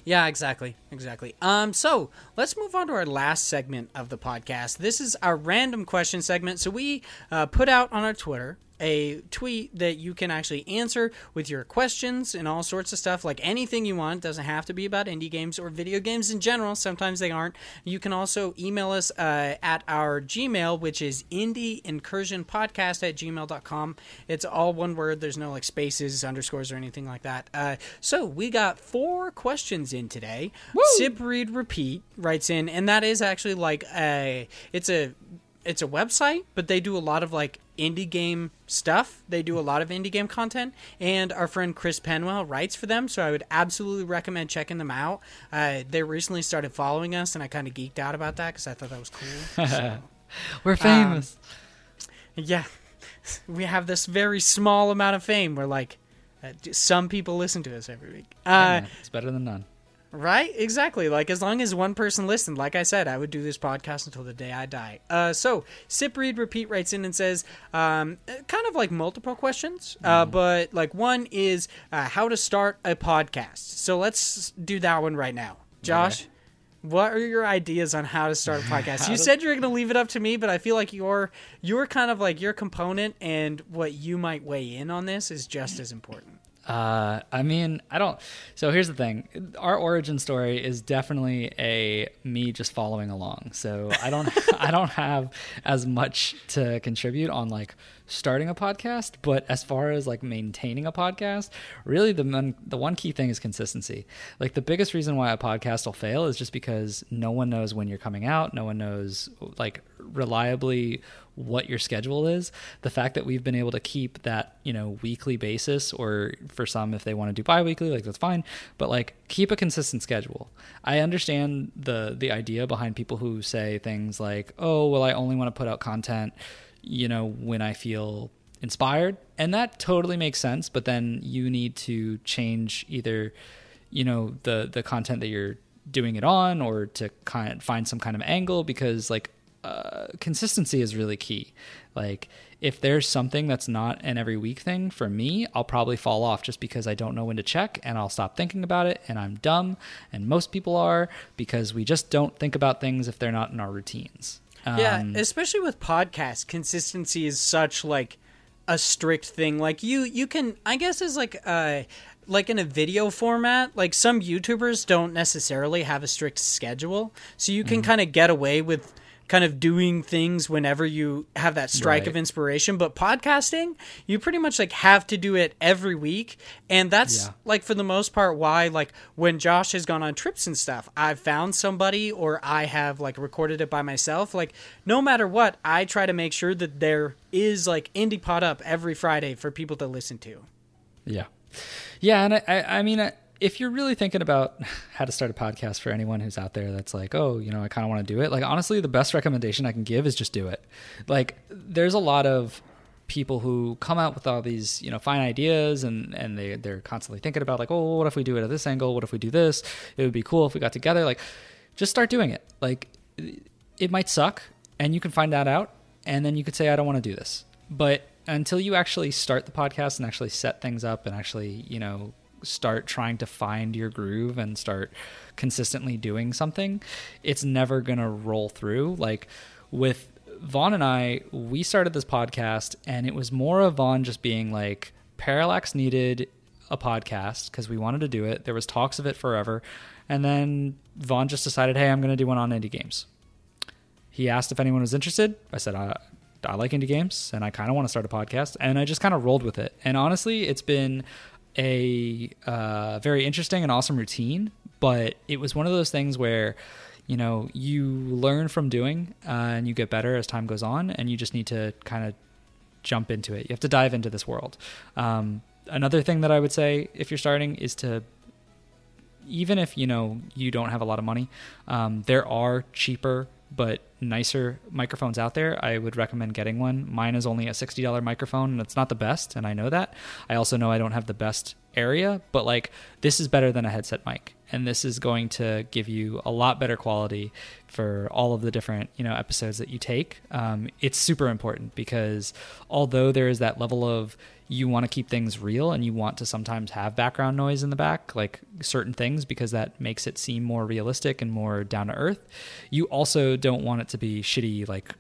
Yeah, exactly. Exactly. Um so, let's move on to our last segment of the podcast. This is our random question segment. So we uh, put out on our Twitter a tweet that you can actually answer with your questions and all sorts of stuff like anything you want. Doesn't have to be about indie games or video games in general. Sometimes they aren't. You can also email us uh, at our gmail which is indie incursion podcast at gmail.com it's all one word. There's no like spaces underscores or anything like that. Uh, so we got four questions in today. Sip read repeat writes in and that is actually like a it's a it's a website, but they do a lot of like indie game stuff. They do a lot of indie game content, and our friend Chris Penwell writes for them. So I would absolutely recommend checking them out. Uh, they recently started following us, and I kind of geeked out about that because I thought that was cool. (laughs) So, We're famous. yeah, (laughs) we have this very small amount of fame where like uh, some people listen to us every week. Uh, man, it's better than none. Right? Exactly. Like as long as one person listened, like I said, I would do this podcast until the day I die. Uh, so Sip Read Repeat writes in and says, um, uh, kind of like multiple questions, uh, but like one is uh, how to start a podcast. So let's do that one right now. Josh, what are your ideas on how to start a (laughs) podcast? you said you're going to leave it up to me, but I feel like your your kind of like your component and what you might weigh in on this is just as important. Uh, I mean, I don't. So here's the thing: our origin story is definitely a me just following along. So I don't, (laughs) I don't have as much to contribute on like starting a podcast. But as far as like maintaining a podcast, really the one, the one key thing is consistency. Like the biggest reason why a podcast will fail is just because no one knows when you're coming out. No one knows like reliably what your schedule is. The fact that we've been able to keep that, you know, weekly basis or for some if they want to do bi-weekly, like that's fine, but like keep a consistent schedule. I understand the the idea behind people who say things like, "Oh, well I only want to put out content, you know, when I feel inspired." And that totally makes sense, but then you need to change either you know the the content that you're doing it on or to kind of find some kind of angle because like uh, consistency is really key. Like if there's something that's not an every week thing for me, I'll probably fall off just because I don't know when to check and I'll stop thinking about it and I'm dumb and most people are because we just don't think about things if they're not in our routines. Um, yeah, especially with podcasts, consistency is such like a strict thing. Like you you can I guess is like uh like in a video format, like some YouTubers don't necessarily have a strict schedule. So you can mm-hmm. kind of get away with kind of doing things whenever you have that strike right. of inspiration but podcasting you pretty much like have to do it every week and that's yeah. like for the most part why like when josh has gone on trips and stuff i've found somebody or i have like recorded it by myself like no matter what i try to make sure that there is like indie pod up every friday for people to listen to yeah yeah and i i, I mean I, if you're really thinking about (laughs) how to start a podcast for anyone who's out there that's like, oh, you know, I kind of want to do it, like, honestly, the best recommendation I can give is just do it. Like, there's a lot of people who come out with all these, you know, fine ideas and, and they, they're constantly thinking about, like, oh, what if we do it at this angle? What if we do this? It would be cool if we got together. Like, just start doing it. Like, it might suck and you can find that out. And then you could say, I don't want to do this. But until you actually start the podcast and actually set things up and actually, you know, start trying to find your groove and start consistently doing something, it's never going to roll through. Like with Vaughn and I, we started this podcast and it was more of Vaughn just being like, Parallax needed a podcast because we wanted to do it. There was talks of it forever. And then Vaughn just decided, hey, I'm going to do one on indie games. He asked if anyone was interested. I said, I, I like indie games and I kind of want to start a podcast. And I just kind of rolled with it. And honestly, it's been a uh, very interesting and awesome routine, but it was one of those things where you know you learn from doing uh, and you get better as time goes on, and you just need to kind of jump into it. You have to dive into this world. Um, another thing that I would say if you're starting is to even if you know you don't have a lot of money, um, there are cheaper but nicer microphones out there, I would recommend getting one. Mine is only a $60 microphone and it's not the best, and I know that. I also know I don't have the best area, but like this is better than a headset mic. And this is going to give you a lot better quality for all of the different, you know, episodes that you take. Um, it's super important because although there is that level of you want to keep things real and you want to sometimes have background noise in the back, like certain things, because that makes it seem more realistic and more down to earth. You also don't want it to be shitty, like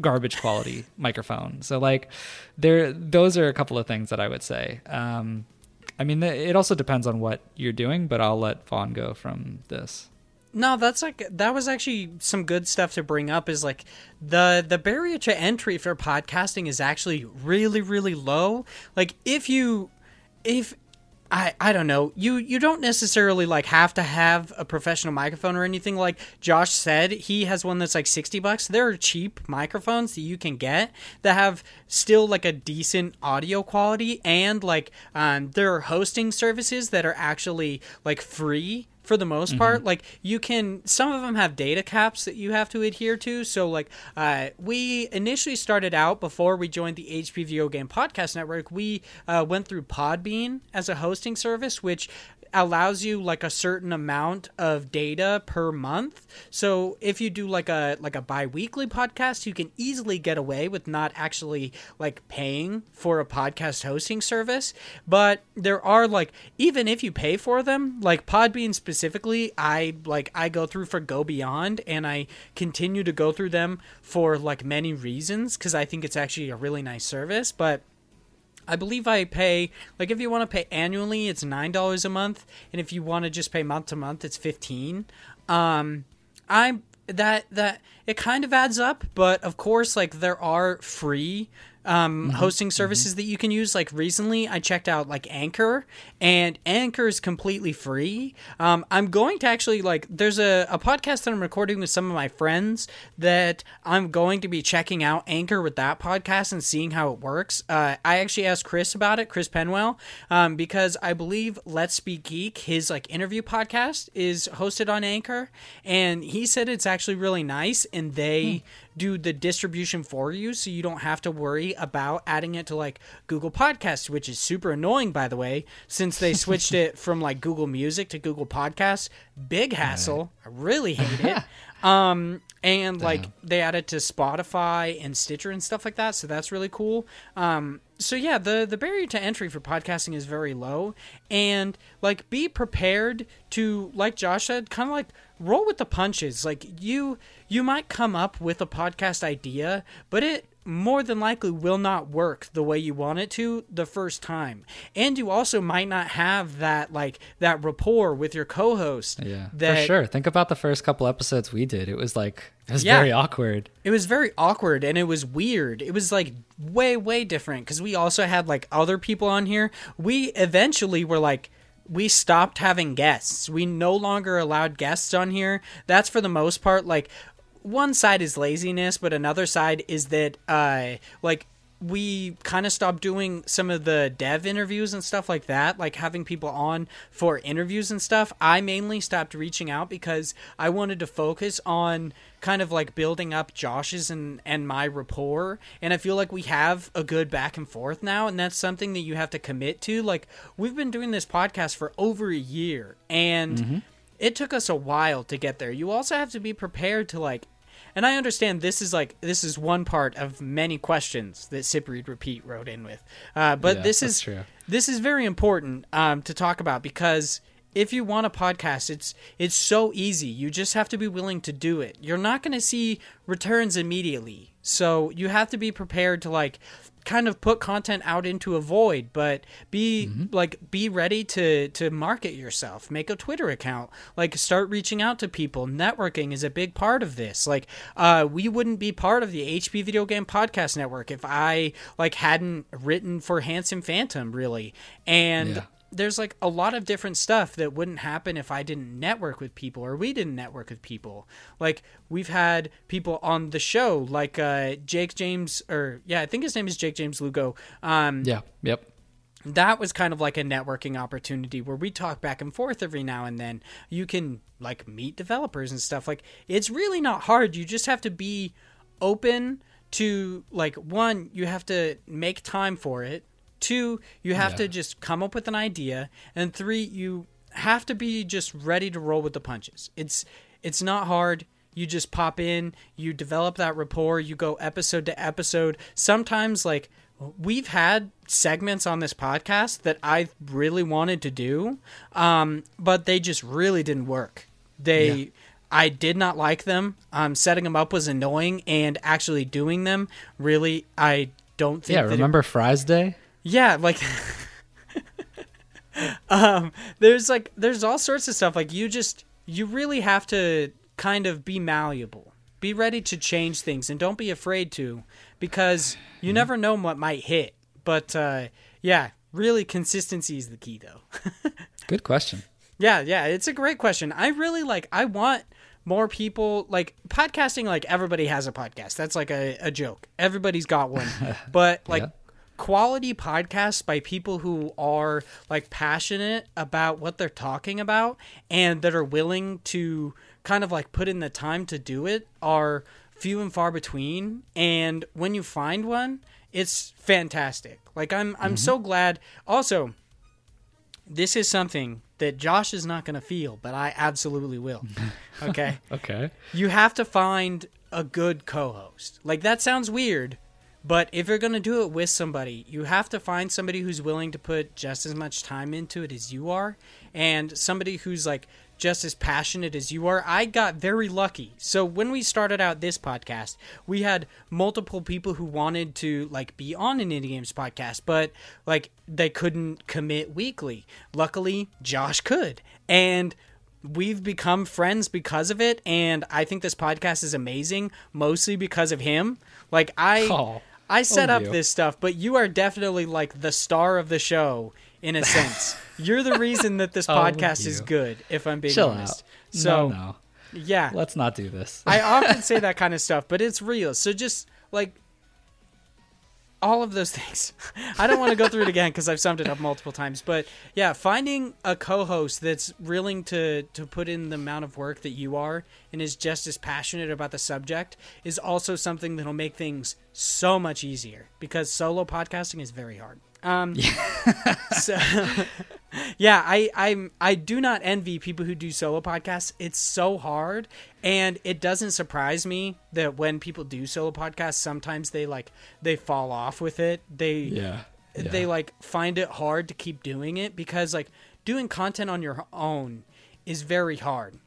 garbage quality (laughs) microphone. So, like, there, those are a couple of things that I would say. Um, I mean, it also depends on what you're doing, but I'll let Vaughn go from this. No, that's like that was actually some good stuff to bring up. Is like the the barrier to entry for podcasting is actually really really low. Like if you if I, I don't know. You you don't necessarily like have to have a professional microphone or anything. Like Josh said, he has one that's like sixty bucks. There are cheap microphones that you can get that have still like a decent audio quality, and like um, there are hosting services that are actually like free for the most mm-hmm. part. Like you can, some of them have data caps that you have to adhere to. So like, uh, we initially started out before we joined the HP Video Game Podcast Network. We uh, went through Podbean as a hosting service, which allows you like a certain amount of data per month. So if you do like a like a bi-weekly podcast, you can easily get away with not actually like paying for a podcast hosting service. But there are like even if you pay for them, like Podbean specifically, I like I go through for Go Beyond and I continue to go through them for like many reasons cuz I think it's actually a really nice service, but I believe I pay like if you want to pay annually, it's nine dollars a month, and if you want to just pay month to month, it's fifteen. Um, I'm that that it kind of adds up, but of course, like there are free um, Mm-hmm. hosting services that you can use. Like recently, I checked out like Anchor, and Anchor is completely free. Um, I'm going to actually like there's a, a podcast that I'm recording with some of my friends that I'm going to be checking out Anchor with that podcast and seeing how it works. Uh, I actually asked Chris about it, Chris Penwell, um, because I believe Let's Be Geek, his like interview podcast, is hosted on Anchor, and he said it's actually really nice, and they do the distribution for you so you don't have to worry about adding it to like Google Podcasts, which is super annoying by the way, since they switched (laughs) it from like Google Music to Google Podcasts. Big hassle. I really hate it. (laughs) Um and like they added to Spotify and Stitcher and stuff like that, so that's really cool. Um so yeah, the the barrier to entry for podcasting is very low and like be prepared to like Josh said, kind of like roll with the punches. Like you you might come up with a podcast idea, but it more than likely will not work the way you want it to the first time. And you also might not have that like that rapport with your co-host. Yeah, that, for sure. Think about the first couple episodes we did. It was like it was Yeah. very awkward. It was very awkward and it was weird. It was like way way different cuz we also had like other people on here. We eventually were like we stopped having guests. We no longer allowed guests on here. That's for the most part like one side is laziness, but another side is that uh like we kind of stopped doing some of the dev interviews and stuff like that, like having people on for interviews and stuff. I mainly stopped reaching out because I wanted to focus on kind of like building up Josh's and and my rapport and I feel like we have a good back and forth now and that's something that you have to commit to. Like we've been doing this podcast for over a year and mm-hmm. it took us a while to get there. You also have to be prepared to like and I understand this is like this is one part of many questions that Sip Repeat wrote in with. Uh, but Yeah, this is true. this is very important um, to talk about because if you want a podcast, it's it's so easy. You just have to be willing to do it. You're not going to see returns immediately, so you have to be prepared to like kind of put content out into a void but be like be ready to to market yourself. Make a twitter account. Like start reaching out to people. Networking is a big part of this. Like uh we wouldn't be part of the hp video game podcast network if i like hadn't written for handsome phantom really. And Yeah. There's like a lot of different stuff that wouldn't happen if I didn't network with people or we didn't network with people. Like we've had people on the show like uh Jake James or yeah, I think his name is Jake James Lugo. Um Yeah. Yep. that was kind of like a networking opportunity where we talk back and forth every now and then. You can like meet developers and stuff. Like it's really not hard. You just have to be open to like one, you have to make time for it. Two, you have Yeah. to just come up with an idea, and three, you have to be just ready to roll with the punches. It's it's not hard. You just pop in, you develop that rapport, you go episode to episode. Sometimes like we've had segments on this podcast that I really wanted to do, um, but they just really didn't work. They Yeah. I did not like them. Um, setting them up was annoying, and actually doing them really, I don't think. Yeah. that it- Remember Fries Day? Yeah, like (laughs) um there's like there's all sorts of stuff like you just you really have to kind of be malleable. Be ready to change things and don't be afraid to because you never know what might hit. But uh yeah, really consistency is the key though. (laughs) Good question. Yeah, yeah, it's a great question. I really like I want more people like podcasting like everybody has a podcast. That's like a, a joke. Everybody's got one. (laughs) But like Yeah. Quality podcasts by people who are like passionate about what they're talking about and that are willing to kind of like put in the time to do it are few and far between and when you find one it's fantastic like i'm i'm mm-hmm. so glad also this is something that Josh is not going to feel, but I absolutely will. (laughs) Okay? Okay. you have to find a good co-host. Like that sounds weird, but if you're going to do it with somebody, you have to find somebody who's willing to put just as much time into it as you are and somebody who's like just as passionate as you are. I got very lucky. So when we started out this podcast, we had multiple people who wanted to like be on an indie games podcast, but like they couldn't commit weekly. Luckily, Josh could. And we've become friends because of it and I think this podcast is amazing mostly because of him. Like I Oh, I set oh, up you. this stuff, but you are definitely like the star of the show in a (laughs) sense. You're the reason that this (laughs) Oh, podcast is good, if I'm being Chill honest. out. So no, no. yeah, Let's not do this. I often (laughs) say that kind of stuff, but it's real. So just like all of those (laughs) things. I don't want to go through it again because I've summed it up multiple times. But yeah, finding a co-host that's willing to to put in the amount of work that you are and is just as passionate about the subject is also something that'll make things so much easier because solo podcasting is very hard. Um, (laughs) so yeah, I I'm I do not envy people who do solo podcasts. It's so hard, and it doesn't surprise me that when people do solo podcasts, sometimes they like they fall off with it. They yeah. they like find it hard to keep doing it because like doing content on your own is very hard.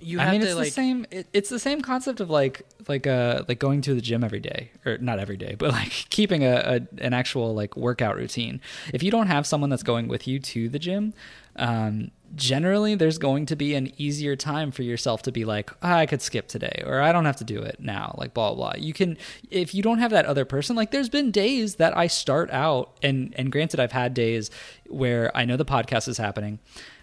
You have I mean, it's like the same. It, it's the same concept of like like uh like going to the gym every day, or not every day, but like (laughs) keeping a, a an actual like workout routine. If you don't have someone that's going with you to the gym, um, generally there's going to be an easier time for yourself to be like, "Ah, I could skip today, or I don't have to do it now. Like blah blah. You can if you don't have that other person. Like there's been days that I start out, and and granted, I've had days where I know the podcast is happening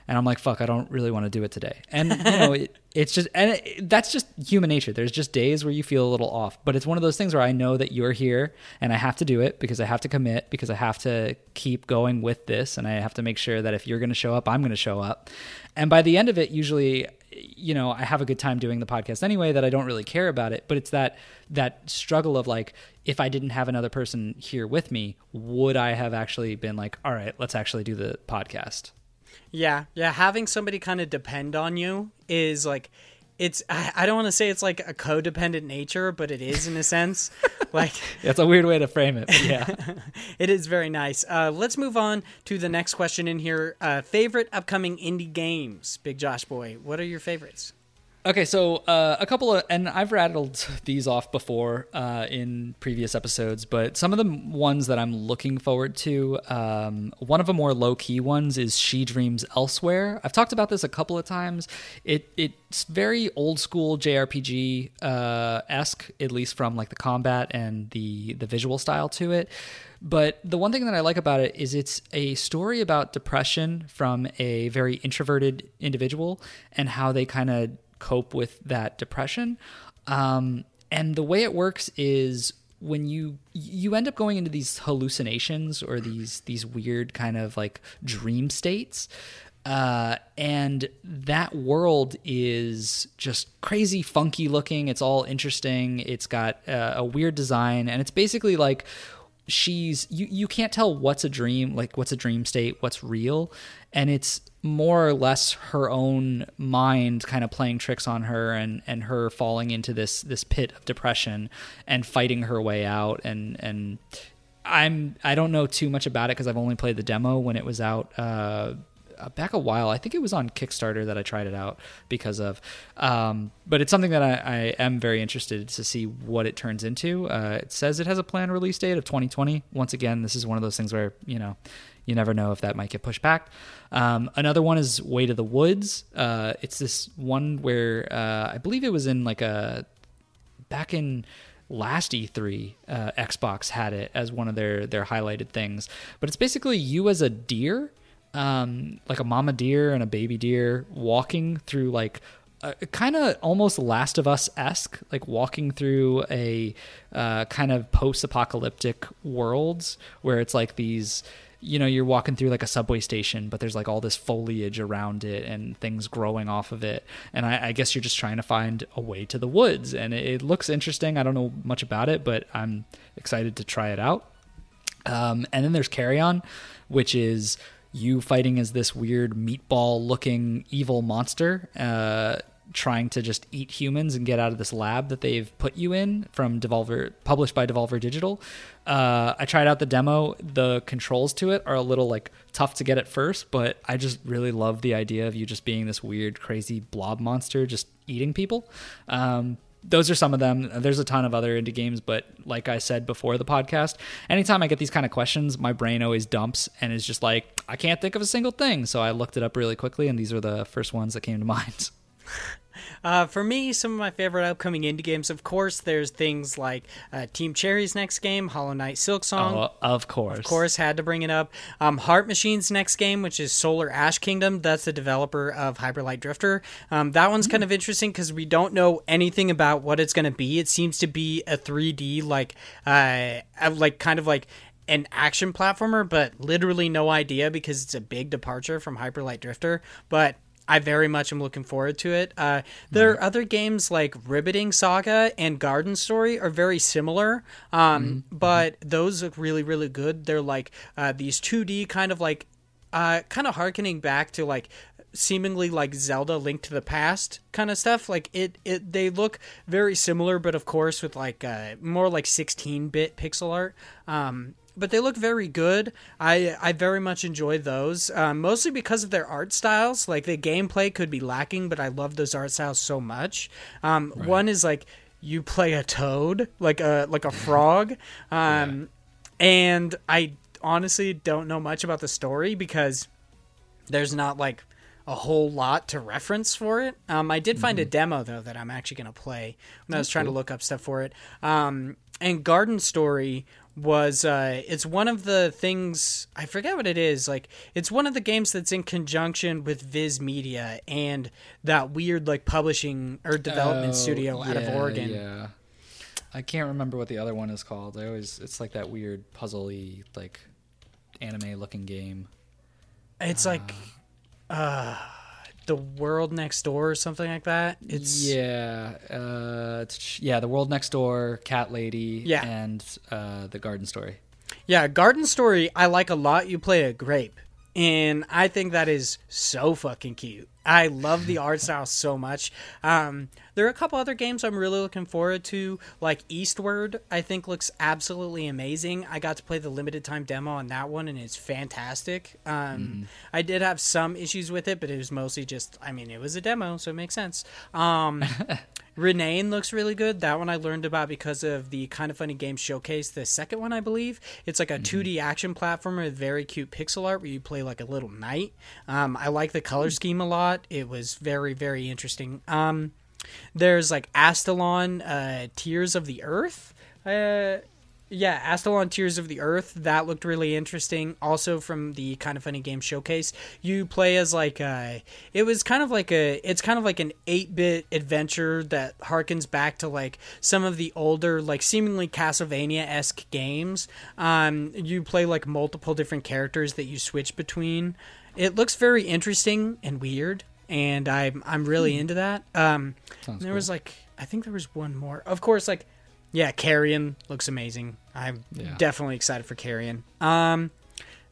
and I'm like, fuck, I don't really want to do it today. And you know, it, it's just, and it, that's just human nature. There's just days where you feel a little off, but it's one of those things where I know that you're here, and I have to do it because I have to commit, because I have to keep going with this, and I have to make sure that if you're going to show up, I'm going to show up. And by the end of it, usually, you know, I have a good time doing the podcast anyway. That I don't really care about it, but it's that that struggle of like, if I didn't have another person here with me, would I have actually been like, all right, let's actually do the podcast? Yeah, yeah. Having somebody kind of depend on you is like, it's. I, I don't want to say it's like a codependent nature, but it is in a sense. (laughs) like, That's a weird way to frame it. Yeah. (laughs) it is very nice. Uh, let's move on to the next question in here. Uh, favorite upcoming indie games, Big Josh Boy. What are your favorites? Okay, so uh, a couple of, and I've rattled these off before uh, in previous episodes, but some of the ones that I'm looking forward to, um, one of the more low key ones is She Dreams Elsewhere. I've talked about this a couple of times. It it's very old school JRPG uh, esque, at least from like the combat and the the visual style to it. But the one thing that I like about it is it's a story about depression from a very introverted individual and how they kind of cope with that depression. Um, and the way it works is when you you end up going into these hallucinations or these these weird kind of like dream states. Uh, and that world is just crazy funky looking. It's all interesting. It's got uh, a weird design. And it's basically like she's you you can't tell what's a dream like what's a dream state what's real. And it's more or less her own mind kind of playing tricks on her and and her falling into this this pit of depression and fighting her way out. And and I'm I don't know too much about it because I've only played the demo when it was out uh, uh, back a while. I think it was on Kickstarter that I tried it out because of. Um, but it's something that I, I am very interested to see what it turns into. Uh, it says it has a planned release date of 2020. Once again, this is one of those things where you know you never know if that might get pushed back. Um, another one is Way to the Woods. Uh, it's this one where uh, I believe it was in like a back in last E3, uh, Xbox had it as one of their their highlighted things. But it's basically you as a deer, um, like a mama deer and a baby deer, walking through like a, kind of almost Last of Us esque, like walking through a uh, kind of post apocalyptic worlds where it's like these you know you're walking through like a subway station but there's like all this foliage around it and things growing off of it. And i, I guess you're just trying to find a way to the woods. And it, it looks interesting. I don't know much about it but i'm excited to try it out. Um, and then there's Carrion which is you fighting as this weird meatball looking evil monster uh, trying to just eat humans and get out of this lab that they've put you in from Devolver, published by Devolver Digital. Uh, I tried out the demo. The controls to it are a little like tough to get at first, but I just really love the idea of you just being this weird, crazy blob monster just eating people. Um, those are some of them. There's a ton of other indie games, but like I said before the podcast, anytime I get these kind of questions, my brain always dumps and is just like, I can't think of a single thing. So I looked it up really quickly, and these are the first ones that came to (laughs) mind. Uh, for me, some of my favorite upcoming indie games, of course, there's things like uh, Team Cherry's next game, Hollow Knight Silksong. Oh, of course. Of course, had to bring it up. Um, Heart Machine's next game, which is Solar Ash Kingdom, that's the developer of Hyper Light Drifter. Um, that one's kind of interesting because we don't know anything about what it's going to be. It seems to be a 3D, like, uh, like kind of like an action platformer, but literally no idea because it's a big departure from Hyper Light Drifter. But I very much am looking forward to it. Uh, there are other games like Ribbiting Saga and Garden Story are very similar, um, Mm-hmm. but those look really, really good. They're like uh, these 2D kind of like, uh, kind of harkening back to like seemingly like Zelda Link to the Past kind of stuff. Like it, it they look very similar, but of course with like uh, more like 16-bit pixel art. Um, but they look very good. I I very much enjoy those, um, mostly because of their art styles. Like the gameplay could be lacking, but I love those art styles so much. Um, One is like you play a toad, like a like a (laughs) frog, um, and I honestly don't know much about the story because there's not like a whole lot to reference for it. Um, I did find a demo though that I'm actually gonna play when I was trying to look up stuff for it. Um, and Garden Story was uh, it's one of the things I forget what it is. Like it's one of the games that's in conjunction with Viz Media and that weird like publishing or development Oh, studio out of Oregon. Yeah. I can't remember what the other one is called. I always it's like that weird puzzly like anime looking game. It's like uh, the world next door or something like that. It's yeah, uh, it's- yeah, the world next door, cat lady, Yeah. and uh, the garden story. Yeah, Garden Story I like a lot. You play a grape. And I think that is so fucking cute. I love the art style so much. Um, there are a couple other games I'm really looking forward to, like Eastward. I think looks absolutely amazing. I got to play the limited time demo on that one, and it's fantastic. Um, I did have some issues with it, but it was mostly just, I mean, it was a demo, so it makes sense. Um, (laughs) Renaine looks really good. That one I learned about because of the Kind of Funny game Showcase, the second one, I believe. It's like a 2D action platformer with very cute pixel art where you play like a little knight. Um, I like the color scheme a lot. It was very, very interesting. Um, there's like Astalon uh, Tears of the Earth. Uh, yeah, Astalon Tears of the Earth. That looked really interesting. Also from the kind of funny game showcase, you play as like a. It was kind of like a. It's kind of like an eight-bit adventure that harkens back to like some of the older, like seemingly Castlevania-esque games. Um, you play like multiple different characters that you switch between. It looks very interesting and weird, and I'm I'm really into that. Um, Sounds there cool. was like I think there was one more. Of course, like yeah, Carrion looks amazing. I'm Yeah. definitely excited for Carrion. Um,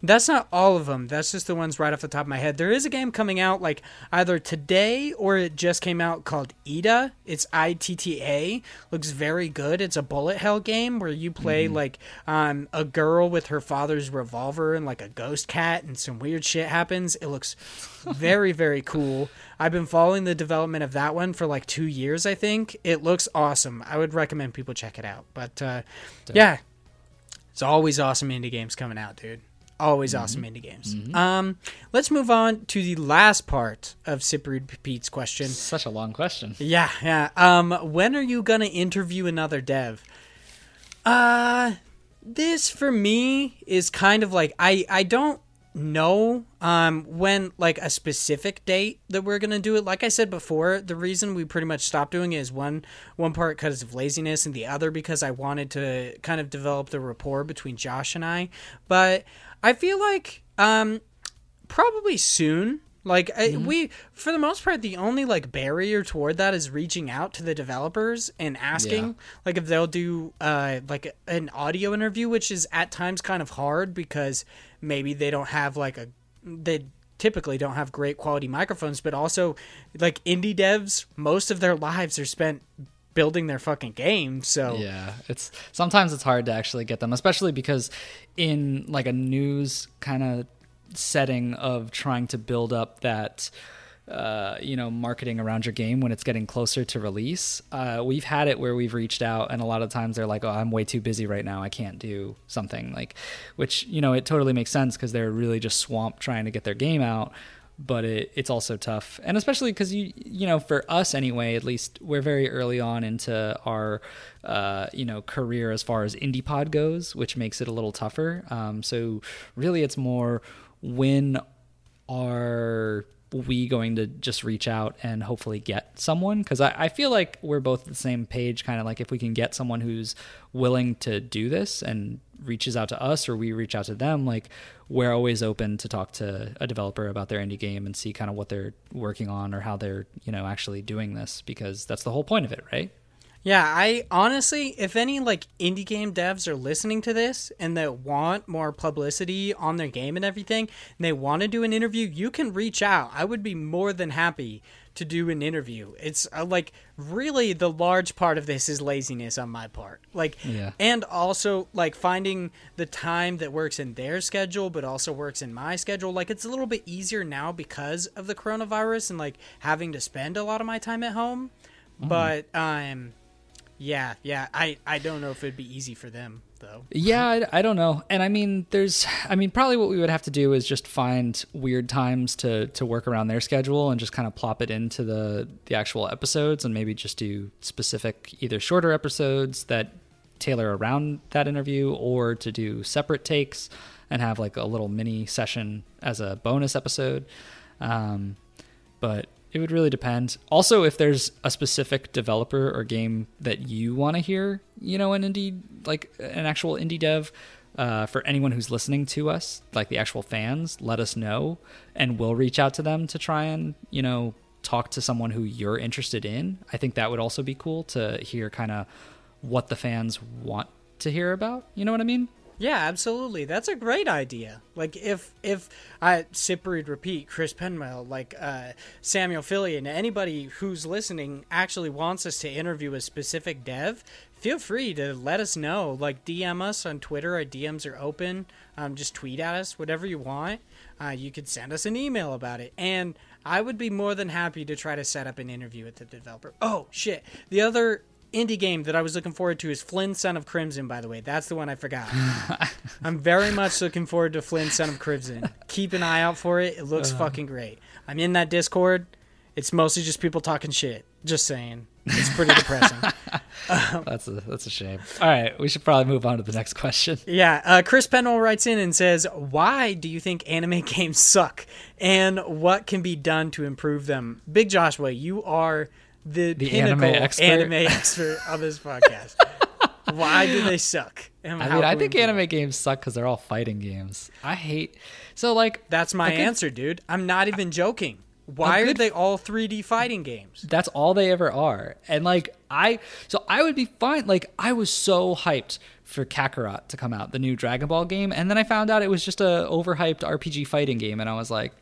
that's not all of them. That's just the ones right off the top of my head. There is a game coming out like either today or it just came out called Itta. It's I T T A. Looks very good. It's a bullet hell game where you play like um, a girl with her father's revolver and like a ghost cat and some weird shit happens. It looks (laughs) very very cool. I've been following the development of that one for like 2 years I think. It looks awesome. I would recommend people check it out. But uh, yeah, it's always awesome indie games coming out, dude. Always awesome indie games. Um, let's move on to the last part of Cyprian Pete's question. Such a long question. Yeah, yeah. Um, when are you gonna interview another dev? Uh, this for me is kind of like I I don't know um when like a specific date that we're gonna do it. Like I said before, the reason we pretty much stopped doing it is one one part because of laziness, and the other because I wanted to kind of develop the rapport between Josh and I. But I feel like um probably soon like I, we for the most part the only like barrier toward that is reaching out to the developers and asking Yeah. like if they'll do uh like an audio interview which is at times kind of hard because maybe they don't have like a they typically don't have great quality microphones, but also like indie devs, most of their lives are spent building their fucking game. So Yeah, it's sometimes it's hard to actually get them, especially because in like a news kind of setting of trying to build up that uh, you know marketing around your game when it's getting closer to release. Uh, we've had it where we've reached out, and a lot of times they're like, "Oh, I'm way too busy right now. I can't do something." Like, which you know it totally makes sense because they're really just swamped trying to get their game out. But it, it's also tough, and especially because you you know for us anyway, at least we're very early on into our uh, you know career as far as indie pod goes, which makes it a little tougher. Um, so really, it's more when are we going to just reach out and hopefully get someone? Because I, I feel like we're both the same page, kind of like if we can get someone who's willing to do this and reaches out to us or we reach out to them, like we're always open to talk to a developer about their indie game and see kind of what they're working on or how they're, you know, actually doing this because that's the whole point of it, right? Yeah, I honestly, if any like indie game devs are listening to this and they want more publicity on their game and everything, and they want to do an interview, you can reach out. I would be more than happy to do an interview. It's uh, like really the large part of this is laziness on my part. Like Yeah. and also like finding the time that works in their schedule but also works in my schedule. Like it's a little bit easier now because of the coronavirus and like having to spend a lot of my time at home. But um yeah, yeah, I I don't know if it'd be easy for them though. Yeah, I, I don't know. And I mean, there's, I mean, probably what we would have to do is just find weird times to to work around their schedule and just kind of plop it into the the actual episodes and maybe just do specific either shorter episodes that tailor around that interview or to do separate takes and have like a little mini session as a bonus episode. Um, but it would really depend. Also, if there's a specific developer or game that you want to hear, you know, an indie, like an actual indie dev, uh, for anyone who's listening to us, like the actual fans, let us know, and we'll reach out to them to try and you know talk to someone who you're interested in. I think that would also be cool to hear kind of what the fans want to hear about. You know what I mean? Yeah, absolutely. That's a great idea. Like if if I sip read repeat Chris Penwell, like uh, Samuel Fillion, anybody who's listening actually wants us to interview a specific dev, feel free to let us know. Like DM us on Twitter. Our DMs are open. Um, just tweet at us, whatever you want. Uh, you could send us an email about it, and I would be more than happy to try to set up an interview with the developer. Oh shit! The other indie game that I was looking forward to is Flynn Son of Crimson, by the way. That's the one I forgot. (laughs) I'm very much looking forward to Flynn Son of Crimson. Keep an eye out for it. It looks fucking great. I'm in that Discord. It's mostly just people talking shit. Just saying. It's pretty (laughs) depressing. (laughs) That's a that's a shame. All right, we should probably move on to the next question. Yeah, uh, Chris Penwell writes in and says, "Why do you think anime games suck, and what can be done to improve them?" Big Joshua, you are the, The pinnacle anime expert. anime expert of this podcast. (laughs) Why do they suck? And I mean, I think anime games suck because they're all fighting games. I hate so like That's my answer, dude. I'm not even joking. Why A are they all 3D fighting games? that's all they ever are. And like I so I would be fine like I was so hyped for Kakarot to come out, the new Dragon Ball game, and then I found out it was just a overhyped RPG fighting game and I was like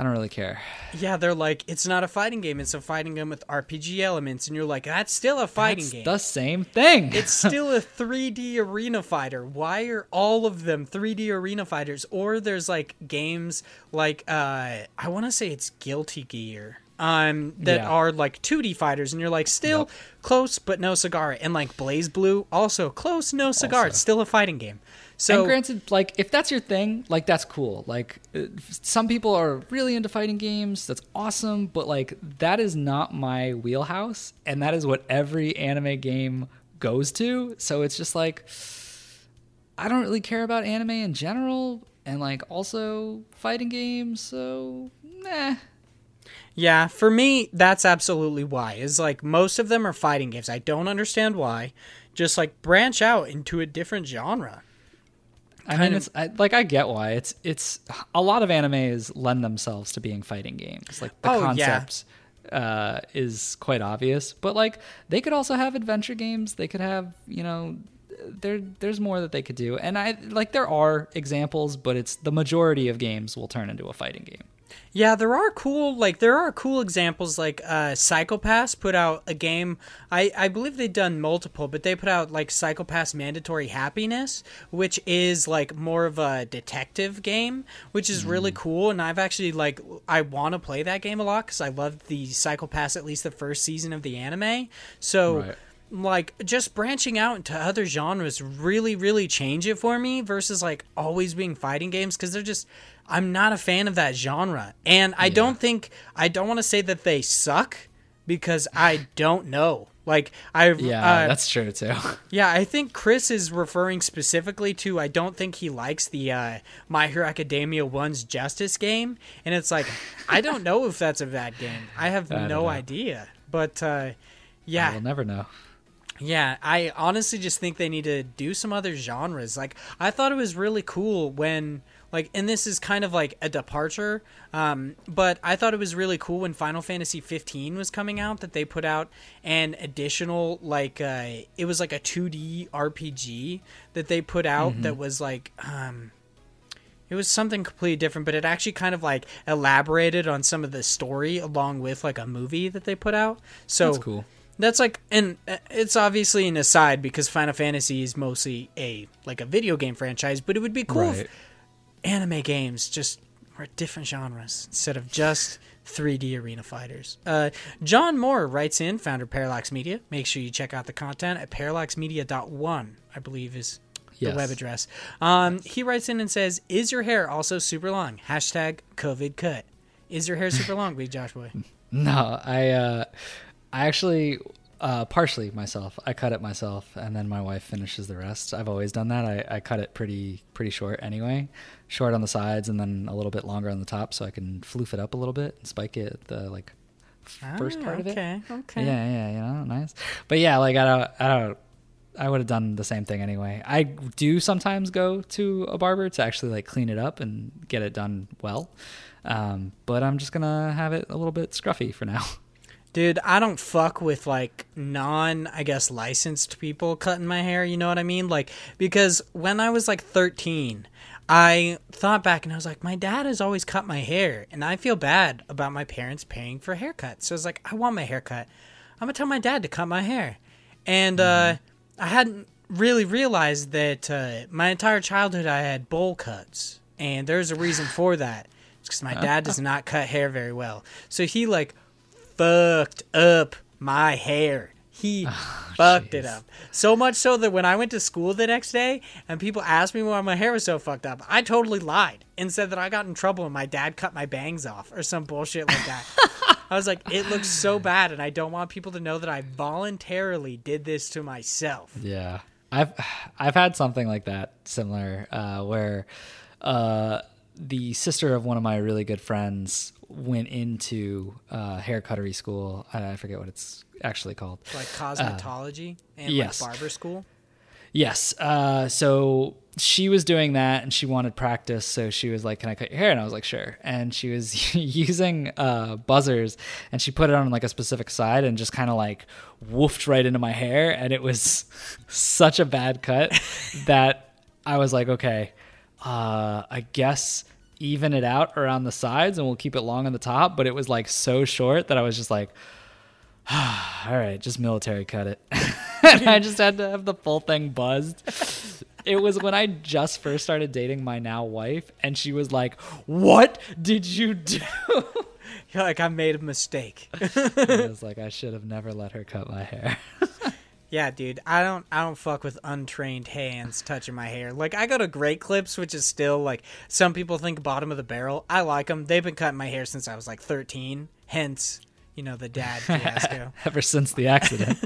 I don't really care. Yeah, they're like, it's not a fighting game. It's a fighting game with RPG elements, and you're like, that's still a fighting game. It's game. the same thing. it's (laughs) still a 3D arena fighter. Why are all of them 3D arena fighters? Or there's like games like uh I want to say it's Guilty Gear. Um, that Yeah. are like 2D fighters, and you're like still Yep. close but no cigar, and like BlazBlue also close no cigar. Also. It's still a fighting game. So and granted, like if that's your thing, like that's cool. Like uh, some people are really into fighting games. That's awesome, but like that is not my wheelhouse, and that is what every anime game goes to. So it's just like I don't really care about anime in general, and like also fighting games. So nah. Yeah, for me, that's absolutely why. Is like most of them are fighting games. I don't understand why. Just like branch out into a different genre. I mean, of- it's I, like I get why it's it's a lot of animes lend themselves to being fighting games. Like the Oh, yeah. concept uh, is quite obvious, but like they could also have adventure games. They could have you know there there's more that they could do, and I like there are examples, but it's the majority of games will turn into a fighting game. Yeah, there are cool like there are cool examples like uh Psychopass put out a game I I believe they've done multiple, but they put out like Psychopass Mandatory Happiness, which is like more of a detective game, which is really cool and I've actually like I want to play that game a lot cuz I loved the Psychopass at least the first season of the anime. So Right. like just branching out into other genres really really change it for me versus like always being fighting games because they're just i'm not a fan of that genre. And i don't think i don't want to say that they suck because i don't know. Like i Yeah, uh, that's true too. (laughs) yeah i think chris is referring specifically to i don't think he likes the uh, my hero academia one's justice game. And it's like i don't know if that's a bad game. I have (laughs) I no idea. But uh yeah. We'll never know. yeah, I honestly just think they need to do some other genres. Like I thought it was really cool when like and this is kind of like a departure um, but i thought it was really cool when final fantasy 15 was coming out that they put out an additional like uh, it was like a 2d rpg that they put out that was like um, it was something completely different, but it actually kind of like elaborated on some of the story along with like a movie that they put out. So That's cool. that's like, and uh, it's obviously an aside because Final Fantasy is mostly a like a video game franchise, but it would be cool Right. if anime games just were different genres instead of just 3D arena fighters. Uh, John Moore writes in, founder of Parallax Media. Make sure you check out the content at parallaxmedia.one, I believe is the Yes. web address. Um, he writes in and says, "Is your hair also super long?" Hashtag COVID cut. Is your hair super long, Big Josh boy? (laughs) No, I uh, I actually uh, partially myself. I cut it myself, and then my wife finishes the rest. I've always done that. I, I cut it pretty pretty short anyway, short on the sides, and then a little bit longer on the top, so I can floof it up a little bit and spike it at the like first Ah, part of it. Okay, okay. Yeah, yeah, you know, nice. But yeah, like I don't, I don't, I would have done the same thing anyway. I do sometimes go to a barber to actually like clean it up and get it done well. Um, but I'm just gonna have it a little bit scruffy for now. (laughs) Dude, I don't fuck with like non, I guess, licensed people cutting my hair. You know what I mean? Like, because when I was like 13, I thought back and I was like, my dad has always cut my hair, and I feel bad about my parents paying for haircuts. So I was like, I want my haircut. I'm gonna tell my dad to cut my hair. And uh, I hadn't really realized that uh, my entire childhood I had bowl cuts, and there's a reason for that. It's because my dad does not cut hair very well. So he like fucked up my hair. He fucked it up. So much so that when I went to school the next day and people asked me why my hair was so fucked up, I totally lied and said that I got in trouble and my dad cut my bangs off or some bullshit like that. (laughs) I was like, it looks so bad and I don't want people to know that I voluntarily did this to myself. Yeah, I've I've had something like that similar uh, where uh, the sister of one of my really good friends went into uh, hair cuttery school. I, I forget what it's actually called. Like cosmetology and yes. like barber school. Yes. Uh, so she was doing that and she wanted practice. So she was like, Can I cut your hair? And I was like, Sure. And she was (laughs) using uh, buzzers and she put it on like a specific side and just kind of like woofed right into my hair. And it was (laughs) such a bad cut that I was like, Okay, uh, I guess even it out around the sides and we'll keep it long on the top. But it was like so short that I was just like, (sighs) all right, just military cut it. (laughs) and I just had to have the full thing buzzed. It was when I just first started dating my now wife, and she was like, What did you do? (laughs) You're like, I made a mistake. (laughs) I was like, I should have never let her cut my hair. Yeah, dude, I don't I don't fuck with untrained hands touching my hair. Like I go to Great Clips, which is still like some people think bottom of the barrel. I like them. They've been cutting my hair since I was like 13. Hence, you know, the dad (laughs) fiasco. Ever since the accident.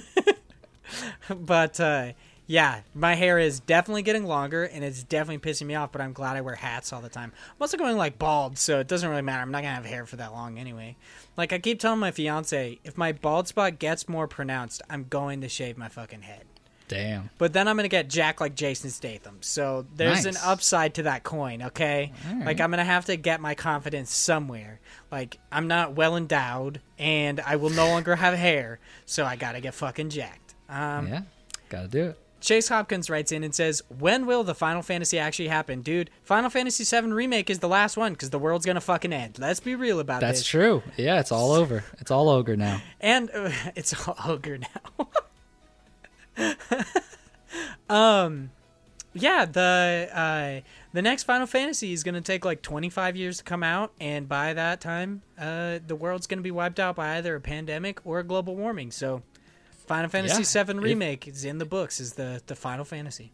(laughs) but uh yeah, my hair is definitely getting longer and it's definitely pissing me off, but I'm glad I wear hats all the time. I'm also going like bald, so it doesn't really matter. I'm not gonna have hair for that long anyway. Like I keep telling my fiance, if my bald spot gets more pronounced, I'm going to shave my fucking head. Damn. but then I'm gonna get Jack like Jason Statham. So there's an upside to that coin, okay? Alright. Like I'm gonna have to get my confidence somewhere. Like I'm not well endowed, and I will no longer have hair, so I gotta get fucking jacked. Um, Yeah, gotta do it. Chase Hopkins writes in and says, "When will the Final Fantasy actually happen, dude? Final Fantasy VII remake is the last one because the world's gonna fucking end. Let's be real about it. That's this. true. Yeah, it's all over. It's all ogre now. (laughs) And uh, (laughs) it's all ogre now. (laughs) um, yeah, the uh, the next Final Fantasy is gonna take like 25 years to come out, and by that time, uh, the world's gonna be wiped out by either a pandemic or a global warming. So, Final Fantasy Yeah, VII remake is in the books. Is the the Final Fantasy.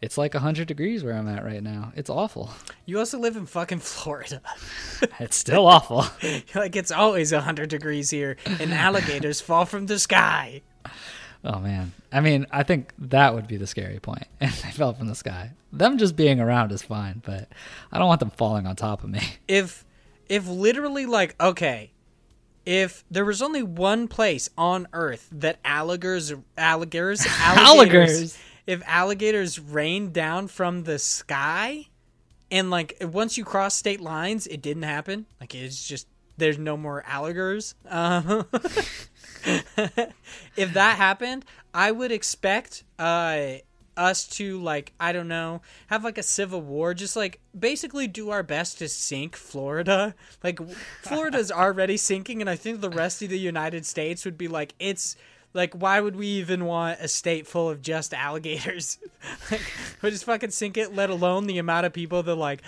It's like 100 degrees where I'm at right now. It's awful. You also live in fucking (laughs) Florida. (laughs) It's still awful. (laughs) like it's always 100 degrees here, and alligators fall from the sky. Oh man. I mean, I think that would be the scary point if they fell from the sky. Them just being around is fine, but I don't want them falling on top of me. if if literally like okay if there was only one place on earth that (laughs) alligators alligators alligators if alligators rained down from the sky and like once you cross state lines it didn't happen. Like it's just there's no more alligators um, (laughs) if that happened i would expect uh us to like i don't know have like a civil war just like basically do our best to sink florida. Like (laughs) florida's already sinking and i think the rest of the united states would be like it's like why would we even want a state full of just alligators? (laughs) Like we just fucking sink it let alone the amount of people that like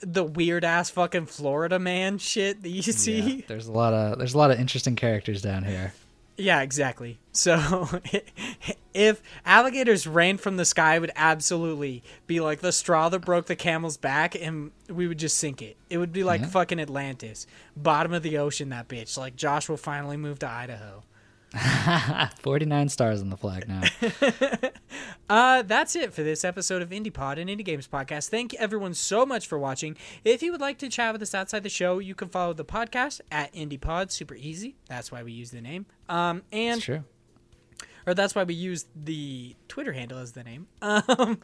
the weird ass fucking florida man shit that you see. Yeah, there's a lot of there's a lot of interesting characters down here. Yeah, exactly. So (laughs) if alligators rain from the sky, it would absolutely be like the straw that broke the camel's back, and we would just sink it. It would be like Yeah. fucking Atlantis, bottom of the ocean. That bitch. Like Josh will finally move to Idaho. (laughs) 49 stars on the flag now. (laughs) Uh, that's it for this episode of IndiePod and Indie Games Podcast. Thank you everyone so much for watching. If you would like to chat with us outside the show, you can follow the podcast at IndiePod. Super easy. That's why we use the name. Um, and. Or that's why we use the Twitter handle as the name. Um,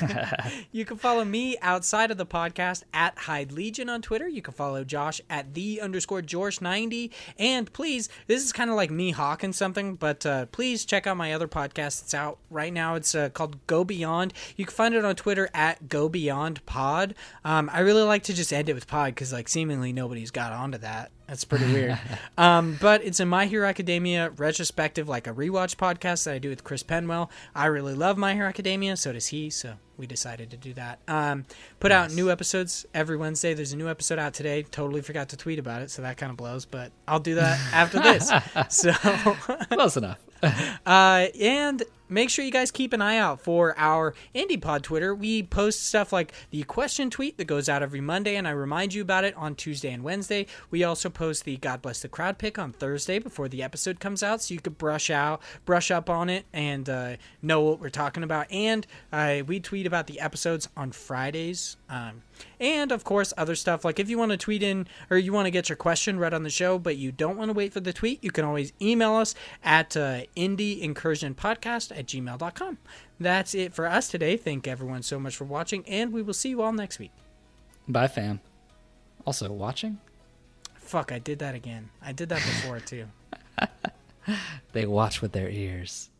(laughs) you can follow me outside of the podcast at Hyde Legion on Twitter. You can follow Josh at the underscore Josh ninety. And please, this is kind of like me hawking something, but uh, please check out my other podcast. It's out right now. It's uh, called Go Beyond. You can find it on Twitter at Go Beyond Pod. Um, I really like to just end it with pod because like seemingly nobody's got onto that. That's pretty weird. (laughs) um, but it's a My Hero Academia retrospective, like a rewatch podcast that I do with Chris Penwell. I really love My Hero Academia, so does he. So we decided to do that. Um, put out new episodes every Wednesday. There's a new episode out today. Totally forgot to tweet about it, so that kind of blows. But I'll do that after this. (laughs) So. Close enough. (laughs) Uh, and make sure you guys keep an eye out for our IndiePod Twitter. We post stuff like the question tweet that goes out every Monday, and I remind you about it on Tuesday and Wednesday. We also post the God Bless the Crowd pick on Thursday before the episode comes out, so you could brush out, brush up on it, and uh, know what we're talking about. And uh, we tweet about the episodes on Fridays. Um, and of course, other stuff like if you want to tweet in or you want to get your question read on the show, but you don't want to wait for the tweet, you can always email us at uh, indieincursionpodcast at gmail.com. That's it for us today. Thank everyone so much for watching, and we will see you all next week. Bye, fam. Also, watching? Fuck, I did that again. I did that before too. (laughs) (laughs) They watch with their ears.